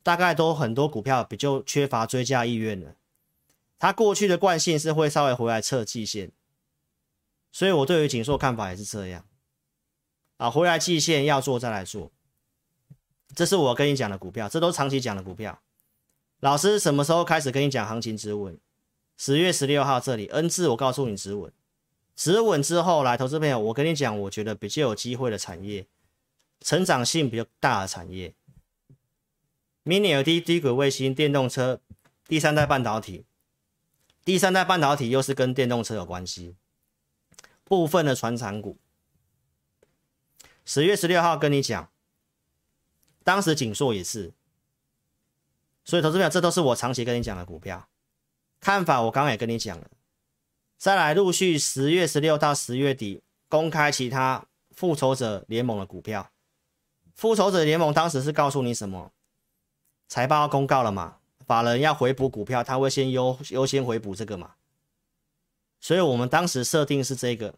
大概都很多股票比较缺乏追加意愿了。它过去的惯性是会稍微回来测季线，所以我对于景硕看法也是这样。啊，回来季线要做再来做，这是我跟你讲的股票，这都长期讲的股票。老师什么时候开始跟你讲行情止稳？十月十六号这里 N 字，我告诉你止稳，止稳之后来，投资朋友，我跟你讲，我觉得比较有机会的产业，成长性比较大的产业，Mini LED 低轨卫星、电动车、第三代半导体。第三代半导体又是跟电动车有关系，部分的传产股。十月十六号跟你讲，当时景硕也是，所以投资票这都是我长期跟你讲的股票看法，我刚刚也跟你讲了。再来陆续十月十六到十月底公开其他复仇者联盟的股票，复仇者联盟当时是告诉你什么？财报要公告了嘛？法人要回补股票，他会先优优先回补这个嘛？所以我们当时设定是这个，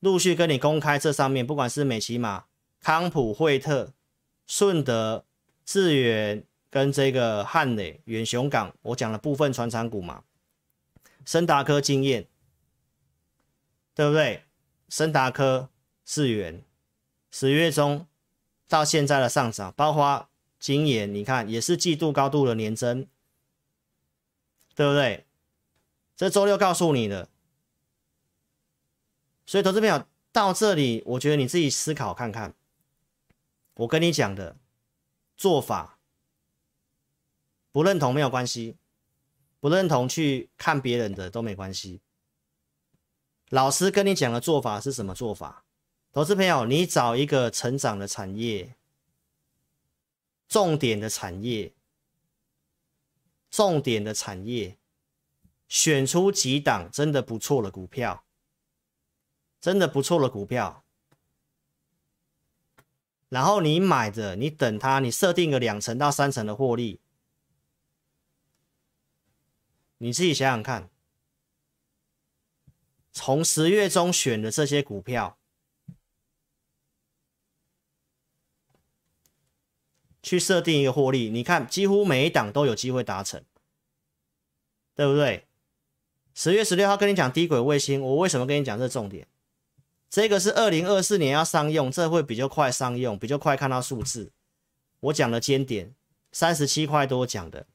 陆续跟你公开这上面，不管是美琪玛、康普、惠特、顺德、智远跟这个汉磊、远雄港，我讲了部分传产股嘛，森达科、经验，对不对？森达科、智远，十月中到现在的上涨，包括。今年你看也是季度高度的年增，对不对？这周六告诉你的，所以投资朋友到这里，我觉得你自己思考看看，我跟你讲的做法不认同没有关系，不认同去看别人的都没关系。老师跟你讲的做法是什么做法？投资朋友，你找一个成长的产业。重点的产业，重点的产业，选出几档真的不错的股票，真的不错的股票，然后你买的，你等它，你设定个两成到三成的获利，你自己想想看，从十月中选的这些股票。去设定一个获利，你看几乎每一档都有机会达成，对不对？十月十六号跟你讲低轨卫星，我为什么跟你讲这重点？这个是二零二四年要商用，这会比较快商用，比较快看到数字。我讲的尖点三十七块多讲的，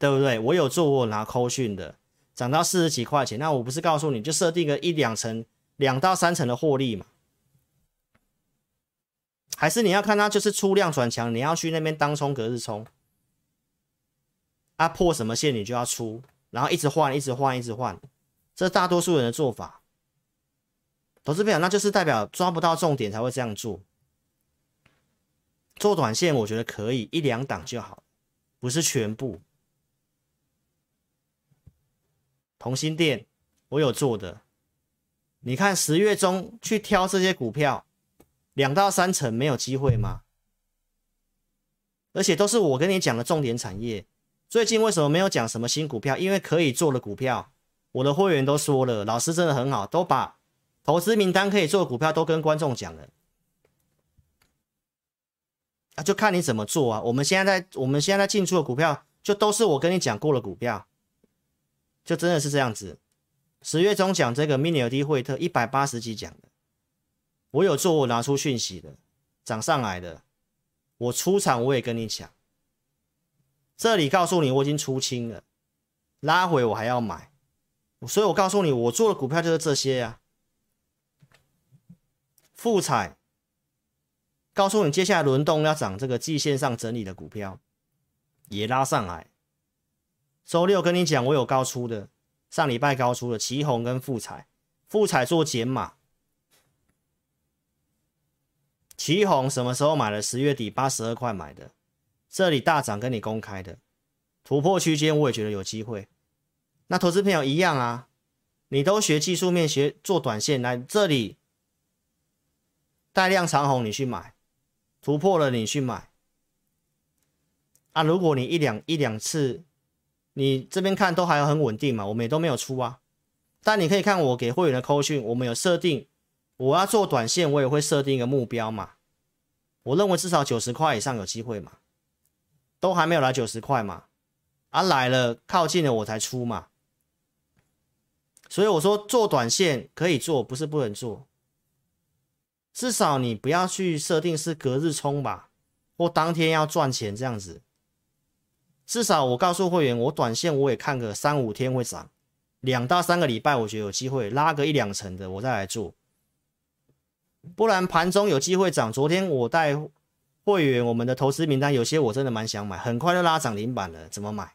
对不对？我有做过拿扣讯的，涨到四十几块钱，那我不是告诉你就设定个一两成、两到三成的获利嘛？还是你要看它就是出量转强，你要去那边当冲隔日冲，啊破什么线你就要出，然后一直换，一直换，一直换，这大多数人的做法。投资朋友，那就是代表抓不到重点才会这样做。做短线我觉得可以一两档就好，不是全部。同心店我有做的，你看十月中去挑这些股票。两到三成没有机会吗？而且都是我跟你讲的重点产业。最近为什么没有讲什么新股票？因为可以做的股票，我的会员都说了，老师真的很好，都把投资名单可以做的股票都跟观众讲了。啊，就看你怎么做啊。我们现在在我们现在进出的股票，就都是我跟你讲过的股票，就真的是这样子。十月中讲这个 Mini LED 惠特一百八十几讲的。我有做，我拿出讯息的，涨上来的，我出场我也跟你讲，这里告诉你我已经出清了，拉回我还要买，所以我告诉你我做的股票就是这些呀、啊。富彩，告诉你接下来轮动要涨，这个季线上整理的股票也拉上来。周六跟你讲我有高出的，上礼拜高出的奇鋐跟富彩，富彩做减码。奇鋐什么时候买的？十月底八十二块买的，这里大涨跟你公开的突破区间，我也觉得有机会。那投资朋友一样啊，你都学技术面，学做短线，来这里带量长红，你去买，突破了你去买。啊，如果你一两一两次，你这边看都还很稳定嘛，我们也都没有出啊。但你可以看我给会员的扣讯，我们有设定。我要做短线，我也会设定一个目标嘛。我认为至少九十块以上有机会嘛，都还没有来九十块嘛，啊来了靠近了我才出嘛。所以我说做短线可以做，不是不能做。至少你不要去设定是隔日冲吧，或当天要赚钱这样子。至少我告诉会员，我短线我也看个三五天会涨，两到三个礼拜我觉得有机会拉个一两成的，我再来做。不然盘中有机会涨。昨天我带会员，我们的投资名单有些我真的蛮想买，很快就拉涨停板了，怎么买？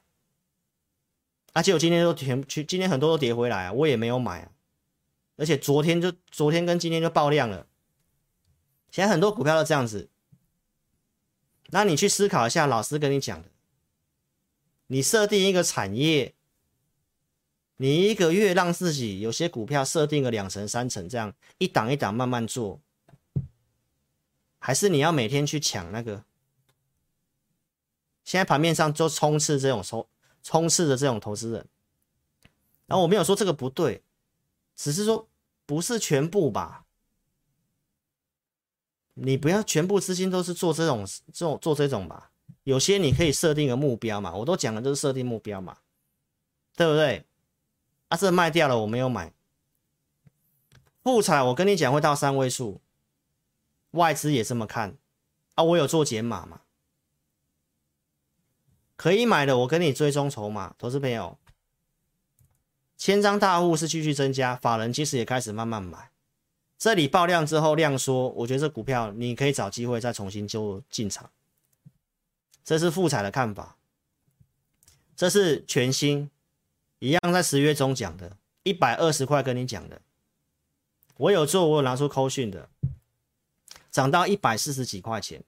而且我今天都全去，今天很多都跌回来啊，我也没有买啊。而且昨天就昨天跟今天就爆量了，现在很多股票都这样子。那你去思考一下，老师跟你讲的，你设定一个产业，你一个月让自己有些股票设定个两成三成，这样一档一档慢慢做，还是你要每天去抢那个？现在盘面上就充斥这种充充斥着这种投资人，然后我没有说这个不对，只是说不是全部吧？你不要全部资金都是做这种这种做这种吧？有些你可以设定个目标嘛，我都讲了，都是设定目标嘛，对不对？啊，这卖掉了，我没有买。富采，我跟你讲会到三位数，外资也这么看。啊，我有做减码嘛？可以买的，我跟你追踪筹码，投资朋友。千张大户是继续增加，法人其实也开始慢慢买。这里爆量之后量缩，我觉得这股票你可以找机会再重新就进场。这是富彩的看法，这是全新。一样在十月中讲的，一百二十块跟你讲的，我有做，我有拿出扣讯的，涨到一百四十几块钱，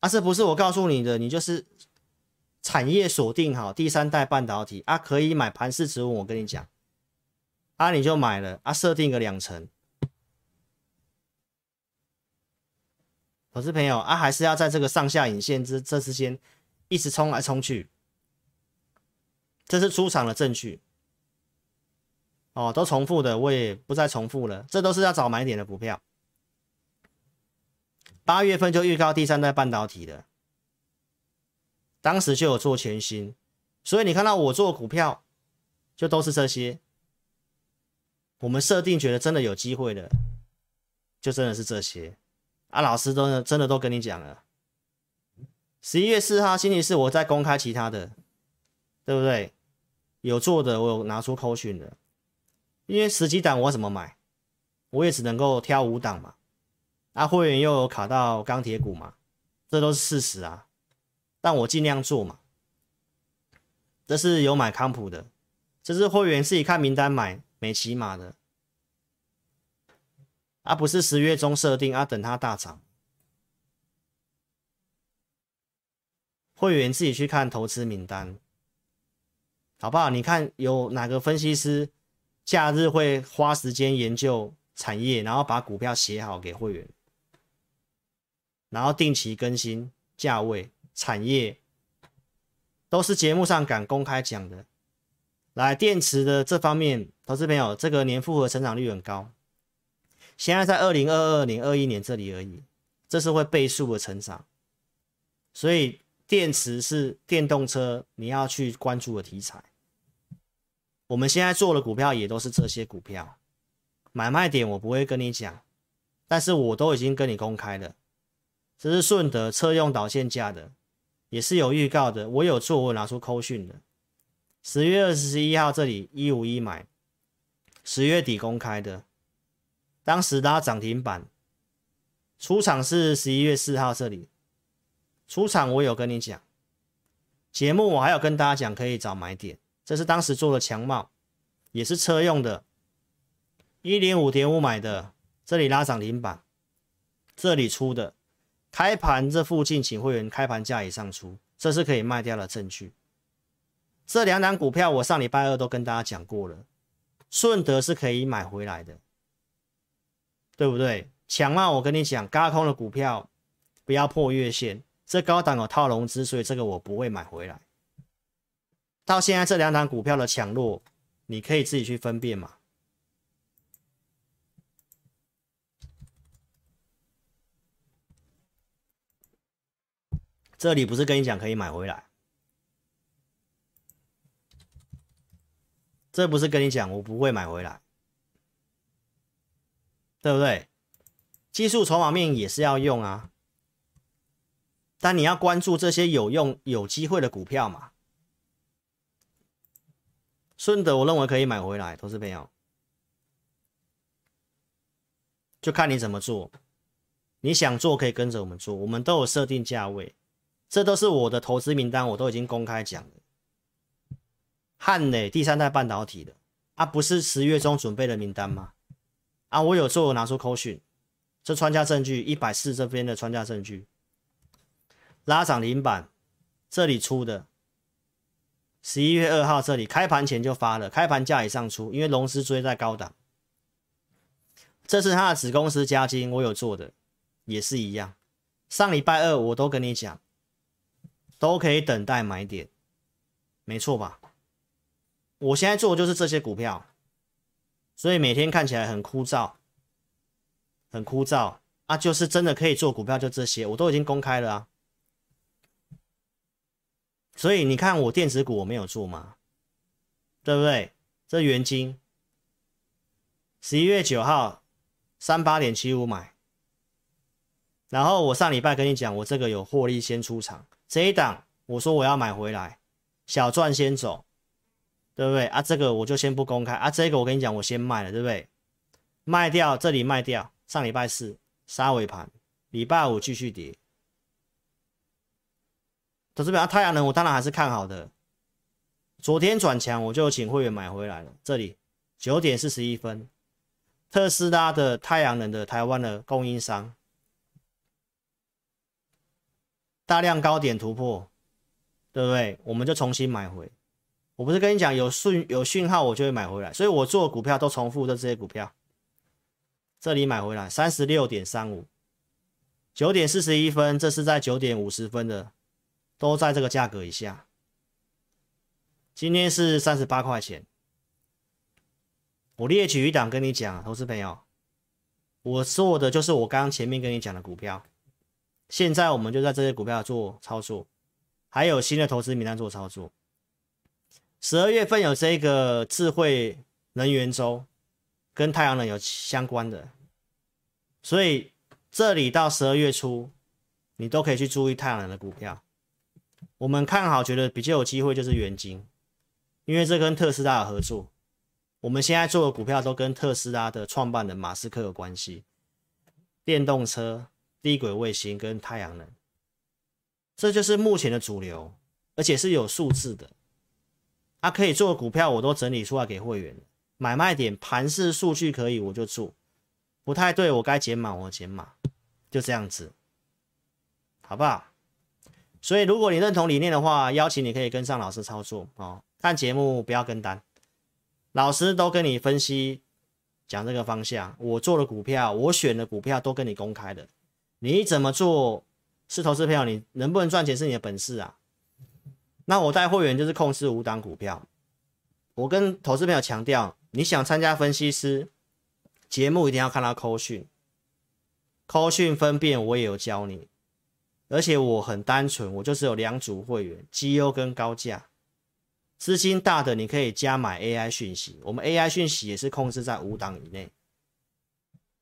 啊，这不是我告诉你的，你就是产业锁定好第三代半导体啊，可以买盘式指纹，我跟你讲，啊，你就买了啊，设定个两成，投资朋友啊，还是要在这个上下影线之这之间一直冲来冲去。这是出场的证据哦，都重复的，我也不再重复了。这都是要找买点的股票。八月份就预告第三代半导体的，当时就有做全新，所以你看到我做股票，就都是这些。我们设定觉得真的有机会的，就真的是这些。啊，老师都真的都跟你讲了。十一月四号星期四，我再公开其他的，对不对？有做的，我有拿出扣讯的，因为十几档我怎么买，我也只能够挑五档嘛。啊，会员又有卡到钢铁股嘛，这都是事实啊。但我尽量做嘛。这是有买康普的，这是会员自己看名单买美骑马的，啊，不是十月中设定啊，等它大涨，会员自己去看投资名单。好不好？你看有哪个分析师假日会花时间研究产业，然后把股票写好给会员，然后定期更新价位、产业，都是节目上敢公开讲的。来，电池的这方面，投资朋友，这个年复合成长率很高，现在在二零二二年、二一年这里而已，这是会倍数的成长，所以电池是电动车你要去关注的题材。我们现在做的股票也都是这些股票，买卖点我不会跟你讲，但是我都已经跟你公开了。这是顺德车用导线架的，也是有预告的，我有做，我拿出扣讯的。十月二十一号这里一五一买，十月底公开的，当时拉涨停板，出场是十一月四号这里，出场我有跟你讲，节目我还有跟大家讲可以找买点。这是当时做的强帽，也是车用的，一零五点五买的，这里拉涨停板，这里出的，开盘这附近请会员开盘价以上出，这是可以卖掉的证据。这两档股票我上礼拜二都跟大家讲过了，顺德是可以买回来的，对不对？强茂我跟你讲，高空的股票不要破月线，这高档有套融资，所以这个我不会买回来。到现在这两档股票的强弱，你可以自己去分辨嘛。这里不是跟你讲可以买回来，这不是跟你讲我不会买回来，对不对？技术筹码面也是要用啊，但你要关注这些有用、有机会的股票嘛。顺德，我认为可以买回来，投资朋友，就看你怎么做。你想做可以跟着我们做，我们都有设定价位，这都是我的投资名单，我都已经公开讲了。汉磊第三代半导体的啊，不是十月中准备的名单吗？啊，我有做，我拿出扣讯，这穿价证据一百四这边的穿价证据，拉涨停板这里出的。十一月二号这里开盘前就发了，开盘价以上出，因为龙狮追在高档。这是他的子公司嘉金，我有做的，也是一样。上礼拜二我都跟你讲，都可以等待买点，没错吧？我现在做的就是这些股票，所以每天看起来很枯燥，很枯燥啊，就是真的可以做股票，就这些，我都已经公开了啊。所以你看，我电子股我没有做吗？对不对？这元晶，十一月九号三八点七五买，然后我上礼拜跟你讲，我这个有获利先出场，这一档我说我要买回来，小赚先走，对不对？啊，这个我就先不公开啊，这个我跟你讲，我先卖了，对不对？卖掉这里卖掉，上礼拜四杀尾盘，礼拜五继续跌。投资表太阳能，我当然还是看好的。昨天转强，我就请会员买回来了。这里九点四十一分，特斯拉的太阳能的台湾的供应商，大量高点突破，对不对？我们就重新买回。我不是跟你讲有讯有讯号，我就会买回来。所以我做股票都重复的这些股票，这里买回来三十六点三五，九点四十一分，这是在九点五十分的。都在这个价格以下。今天是三十八块钱。我列举一档跟你讲，投资朋友，我做的就是我刚刚前面跟你讲的股票。现在我们就在这些股票做操作，还有新的投资名单做操作。十二月份有这个智慧能源周，跟太阳能有相关的，所以这里到十二月初，你都可以去注意太阳能的股票。我们看好，觉得比较有机会就是元晶，因为这跟特斯拉有合作。我们现在做的股票都跟特斯拉的创办人马斯克有关系，电动车、低轨卫星跟太阳能，这就是目前的主流，而且是有数字的。啊，可以做的股票我都整理出来给会员，买卖点、盘势数据可以我就做，不太对我该减码我减码，就这样子，好不好？所以，如果你认同理念的话，邀请你可以跟上老师操作哦。看节目不要跟单，老师都跟你分析讲这个方向。我做的股票，我选的股票都跟你公开的。你怎么做是投资票，你能不能赚钱是你的本事啊。那我带会员就是控制五档股票。我跟投资朋友强调，你想参加分析师节目，一定要看到扣讯，扣讯分辨我也有教你。而且我很单纯，我就是有两组会员，绩优跟高价，资金大的你可以加买 AI 讯息，我们 AI 讯息也是控制在五档以内。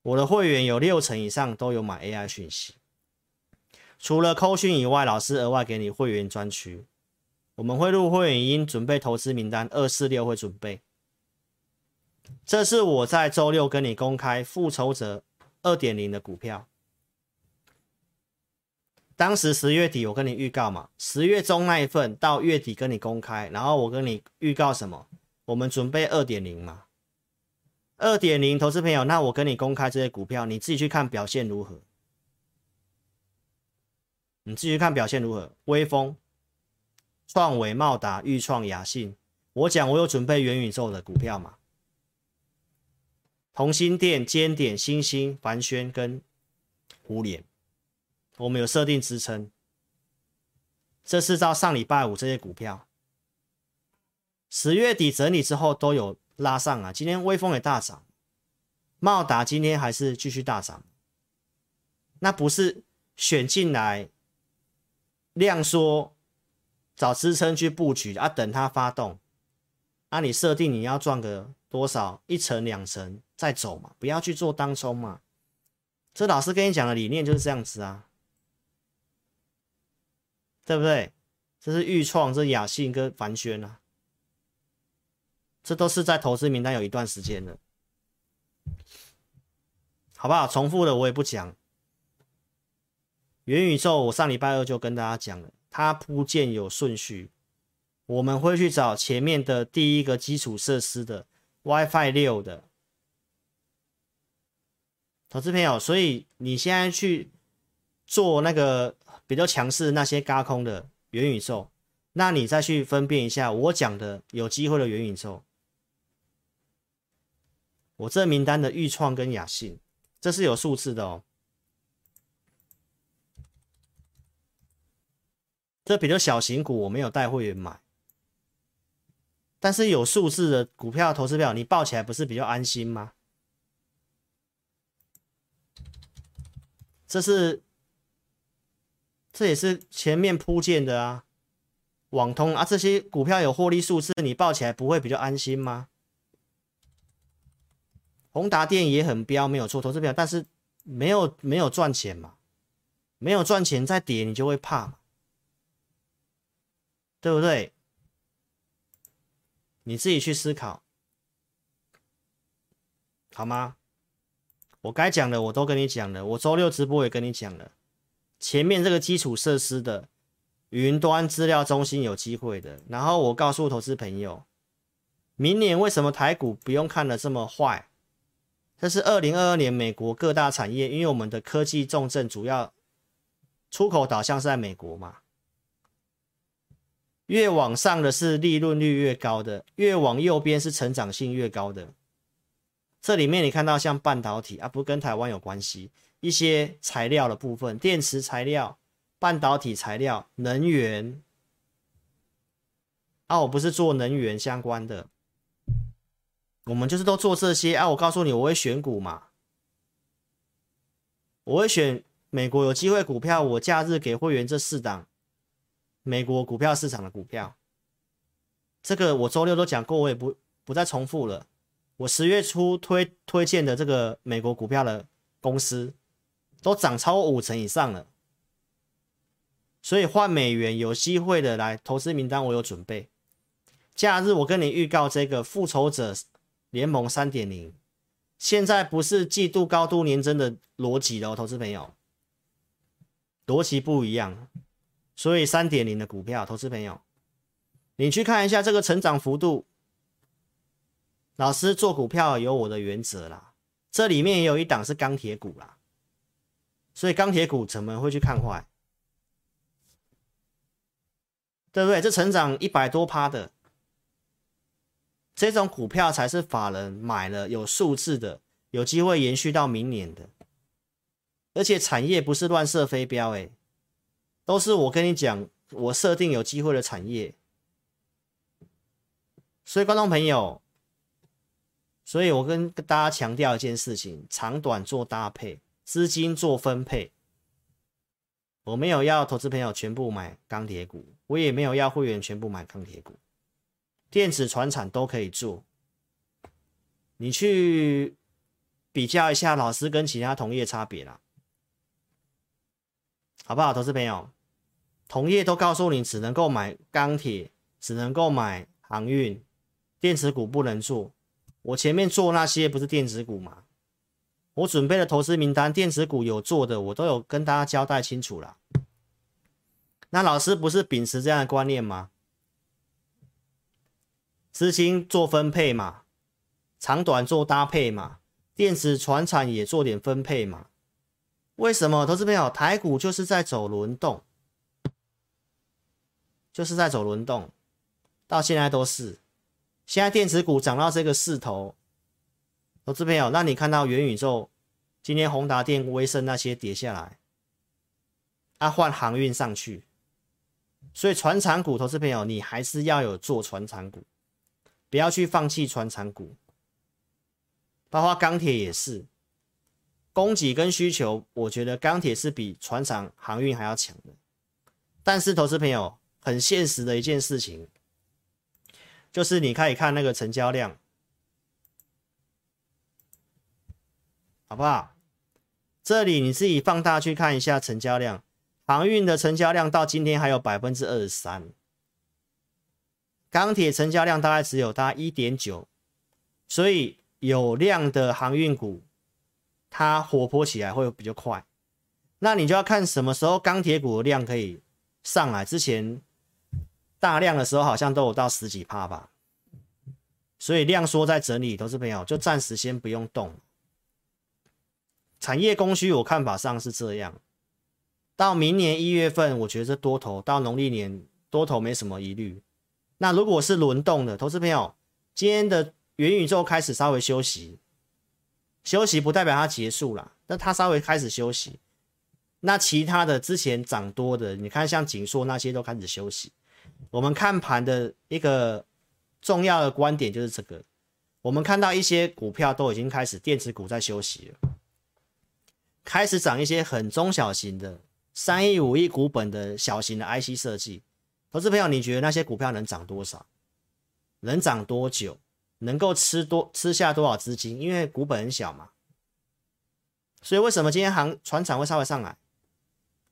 我的会员有六成以上都有买 AI 讯息，除了扣讯以外，老师额外给你会员专区，我们会录会员音，准备投资名单二四六会准备。这是我在周六跟你公开复仇者二点零的股票。当时十月底我跟你预告嘛，十月中那一份到月底跟你公开，然后我跟你预告什么？我们准备二点零嘛，二点零，投资朋友，那我跟你公开这些股票，你自己去看表现如何？你自己去看表现如何？微风、创纬、茂达、钰创、雅信，我讲我有准备元宇宙的股票嘛？同心店、尖点、星星、凡轩跟胡连，我们有设定支撑。这是照上礼拜五这些股票，十月底整理之后都有拉上啊。今天威风也大涨，茂达今天还是继续大涨。那不是选进来量缩，找支撑去布局啊，等它发动。啊，你设定你要赚个多少？一成两成再走嘛，不要去做当冲嘛。这老师跟你讲的理念就是这样子啊，对不对？这是预创，这雅信跟凡轩啊，这都是在投资名单有一段时间的，好不好？重复的我也不讲。元宇宙，我上礼拜二就跟大家讲了，它铺建有顺序。我们会去找前面的第一个基础设施的 WiFi 六的投资朋友，所以你现在去做那个比较强势那些轧空的元宇宙，那你再去分辨一下我讲的有机会的元宇宙。我这名单的预创跟雅信，这是有数字的哦。这比较小型股，我没有带会员买。但是有数字的股票投资票，你抱起来不是比较安心吗？这是，这也是前面铺垫的啊，网通啊，这些股票有获利数字，你抱起来不会比较安心吗？宏达电也很飙，没有错，投资票，但是没有没有赚钱嘛，没有赚钱再跌你就会怕嘛，对不对？你自己去思考，好吗？我该讲的我都跟你讲了，我周六直播也跟你讲了。前面这个基础设施的云端资料中心有机会的，然后我告诉投资朋友，明年为什么台股不用看的这么坏？这是二零二二年美国各大产业，因为我们的科技重镇主要出口导向是在美国嘛。越往上的是利润率越高的，越往右边是成长性越高的。这里面你看到像半导体啊，不跟台湾有关系，一些材料的部分，电池材料、半导体材料、能源。啊，我不是做能源相关的，我们就是都做这些啊。我告诉你，我会选股嘛，我会选美国有机会股票，我假日给会员这四档。美国股票市场的股票，这个我周六都讲过，我也不不再重复了。我十月初推推荐的这个美国股票的公司，都涨超五成以上了。所以换美元有机会的来投资名单，我有准备。假日我跟你预告这个复仇者联盟三点零，现在不是季度高度年增的逻辑了，投资朋友，逻辑不一样。所以三点零的股票，投资朋友，你去看一下这个成长幅度。老师做股票有我的原则啦，这里面也有一档是钢铁股啦，所以钢铁股怎么会去看坏？对不对？这成长一百多趴的这种股票才是法人买了有数字的，有机会延续到明年的，而且产业不是乱射飞镖哎。都是我跟你讲，我设定有机会的产业，所以观众朋友，所以我跟大家强调一件事情：长短做搭配，资金做分配。我没有要投资朋友全部买钢铁股，我也没有要会员全部买钢铁股，电子、传产都可以做。你去比较一下老师跟其他同业差别啦，好不好，投资朋友？同业都告诉你，只能够买钢铁，只能够买航运，电子股不能做。我前面做那些不是电子股吗？我准备的投资名单，电子股有做的，我都有跟大家交代清楚了。那老师不是秉持这样的观念吗？资金做分配嘛，长短做搭配嘛，电子船产也做点分配嘛。为什么投资朋友台股就是在走轮动，就是在走轮动，到现在都是。现在电子股涨到这个势头，投资朋友，那你看到元宇宙，今天宏达电、威盛那些跌下来，啊换航运上去，所以船厂股，投资朋友，你还是要有做船厂股。不要去放弃船厂股，包括钢铁也是，供给跟需求，我觉得钢铁是比船厂航运还要强的。但是投资朋友很现实的一件事情，就是你可以看那个成交量，好不好？这里你自己放大去看一下成交量，航运的成交量到今天还有百分之二十三。钢铁成交量大概只有大概一点九，所以有量的航运股，它活泼起来会比较快。那你就要看什么时候钢铁股的量可以上来。之前大量的时候好像都有到十几趴吧，所以量缩在整理，投资朋友就暂时先不用动。产业供需我看法上是这样，到明年一月份，我觉得多头到农历年多头没什么疑虑。那如果是轮动的投资朋友，今天的元宇宙开始稍微休息，休息不代表它结束了，那它稍微开始休息。那其他的之前涨多的，你看像景硕那些都开始休息。我们看盘的一个重要的观点就是这个，我们看到一些股票都已经开始电子股在休息了，开始涨一些很中小型的三亿五亿股本的小型的 IC 设计。投资朋友，你觉得那些股票能涨多少？能涨多久？能够吃多吃下多少资金？因为股本很小嘛，所以为什么今天航船厂会稍微上来？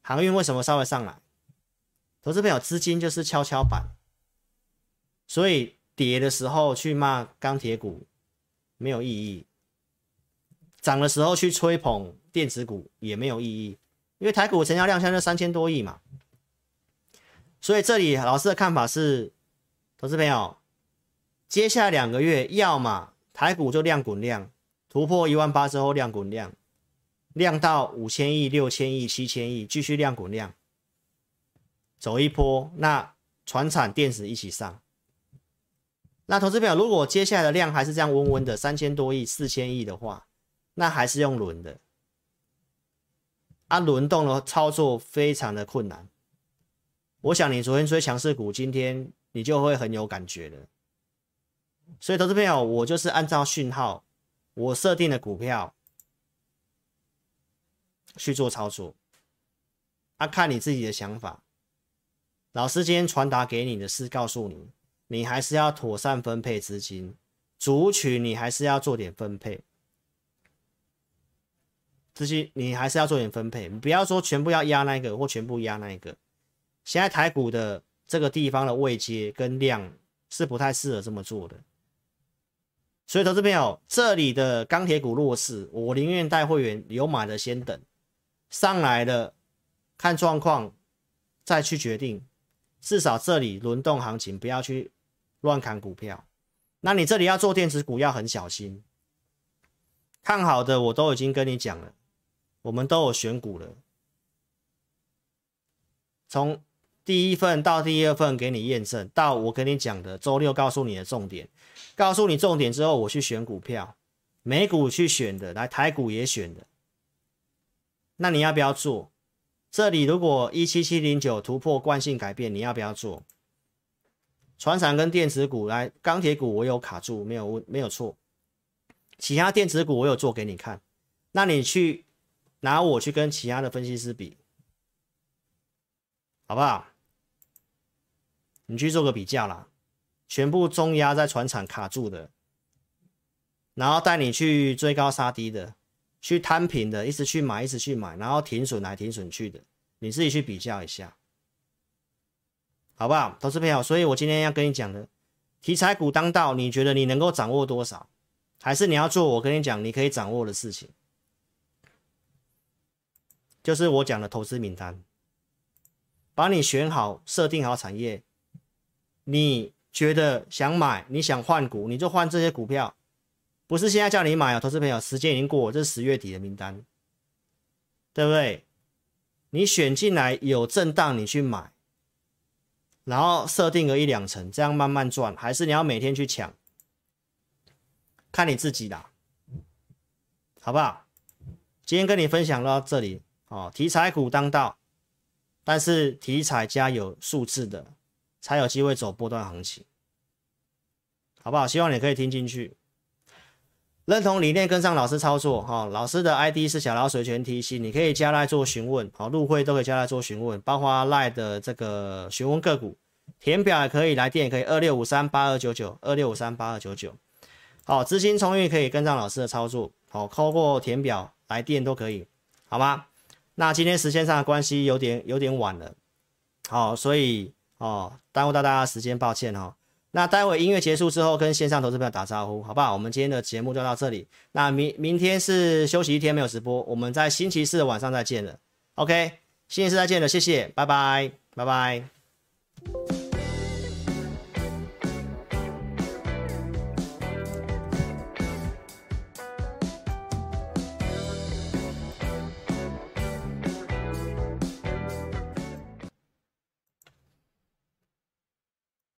航运为什么稍微上来？投资朋友，资金就是跷跷板，所以跌的时候去骂钢铁股没有意义，涨的时候去吹捧电子股也没有意义，因为台股成交量现在三千多亿嘛。所以这里老师的看法是，投资朋友，接下来两个月，要么台股就量滚量，突破一万八之后量滚量，量到五千亿、六千亿、七千亿，继续量滚量，走一波，那传产电子一起上。那投资朋友，如果接下来的量还是这样温温的三千多亿、四千亿的话，那还是用轮的，啊，轮动的操作非常的困难。我想你昨天追强势股，今天你就会很有感觉了。所以，投资朋友，我就是按照讯号，我设定的股票去做操作。啊，看你自己的想法。老师今天传达给你的是告诉你，你还是要妥善分配资金，族群你还是要做点分配，资金你还是要做点分配，不要说全部要压那个或全部压那个。现在台股的这个地方的位阶跟量是不太适合这么做的，所以投资朋友，这里的钢铁股弱势，我宁愿带会员有买的先等，上来了看状况再去决定，至少这里轮动行情不要去乱砍股票。那你这里要做电子股要很小心，看好的我都已经跟你讲了，我们都有选股了，从。第一份到第二份给你验证，到我跟你讲的周六告诉你的重点，告诉你重点之后，我去选股票，美股去选的，来台股也选的，那你要不要做？这里如果一七七零九突破惯性改变，你要不要做？船厂跟电子股来，钢铁股我有卡住，没有问没有错，其他电子股我有做给你看，那你去拿我去跟其他的分析师比，好不好？你去做个比较啦，全部中压在船厂卡住的，然后带你去追高杀低的，去摊平的，一直去买，一直去买，然后停损来停损去的，你自己去比较一下，好不好？投资朋友，所以我今天要跟你讲的，题材股当道，你觉得你能够掌握多少？还是你要做我跟你讲你可以掌握的事情？就是我讲的投资名单。把你选好、设定好产业，你觉得想买，你想换股，你就换这些股票，不是现在叫你买啊，投资朋友，时间已经过，这是十月底的名单，对不对？你选进来有震荡，你去买，然后设定个一两成，这样慢慢赚，还是你要每天去抢？看你自己的，好不好？今天跟你分享到这里哦，题材股当道，但是题材加有数字的，才有机会走波段行情，好不好？希望你可以听进去。认同理念，跟上老师操作哈。老师的 ID 是小老鼠全体系，你可以加来做询问，好，入会都可以加来做询问，包括赖的这个询问个股，填表也可以，来电也可以，二六五三八二九九，二六五三八二九九。好，资金充裕可以跟上老师的操作，好，扣过填表来电都可以，好吗？那今天时间上的关系有点有点晚了，好，所以哦耽误到大家时间，抱歉哈。那待会音乐结束之后，跟线上投资朋友打招呼，好不好？我们今天的节目就到这里。那明明天是休息一天，没有直播，我们在星期四晚上再见了。OK，星期四再见了，谢谢，拜拜，拜拜。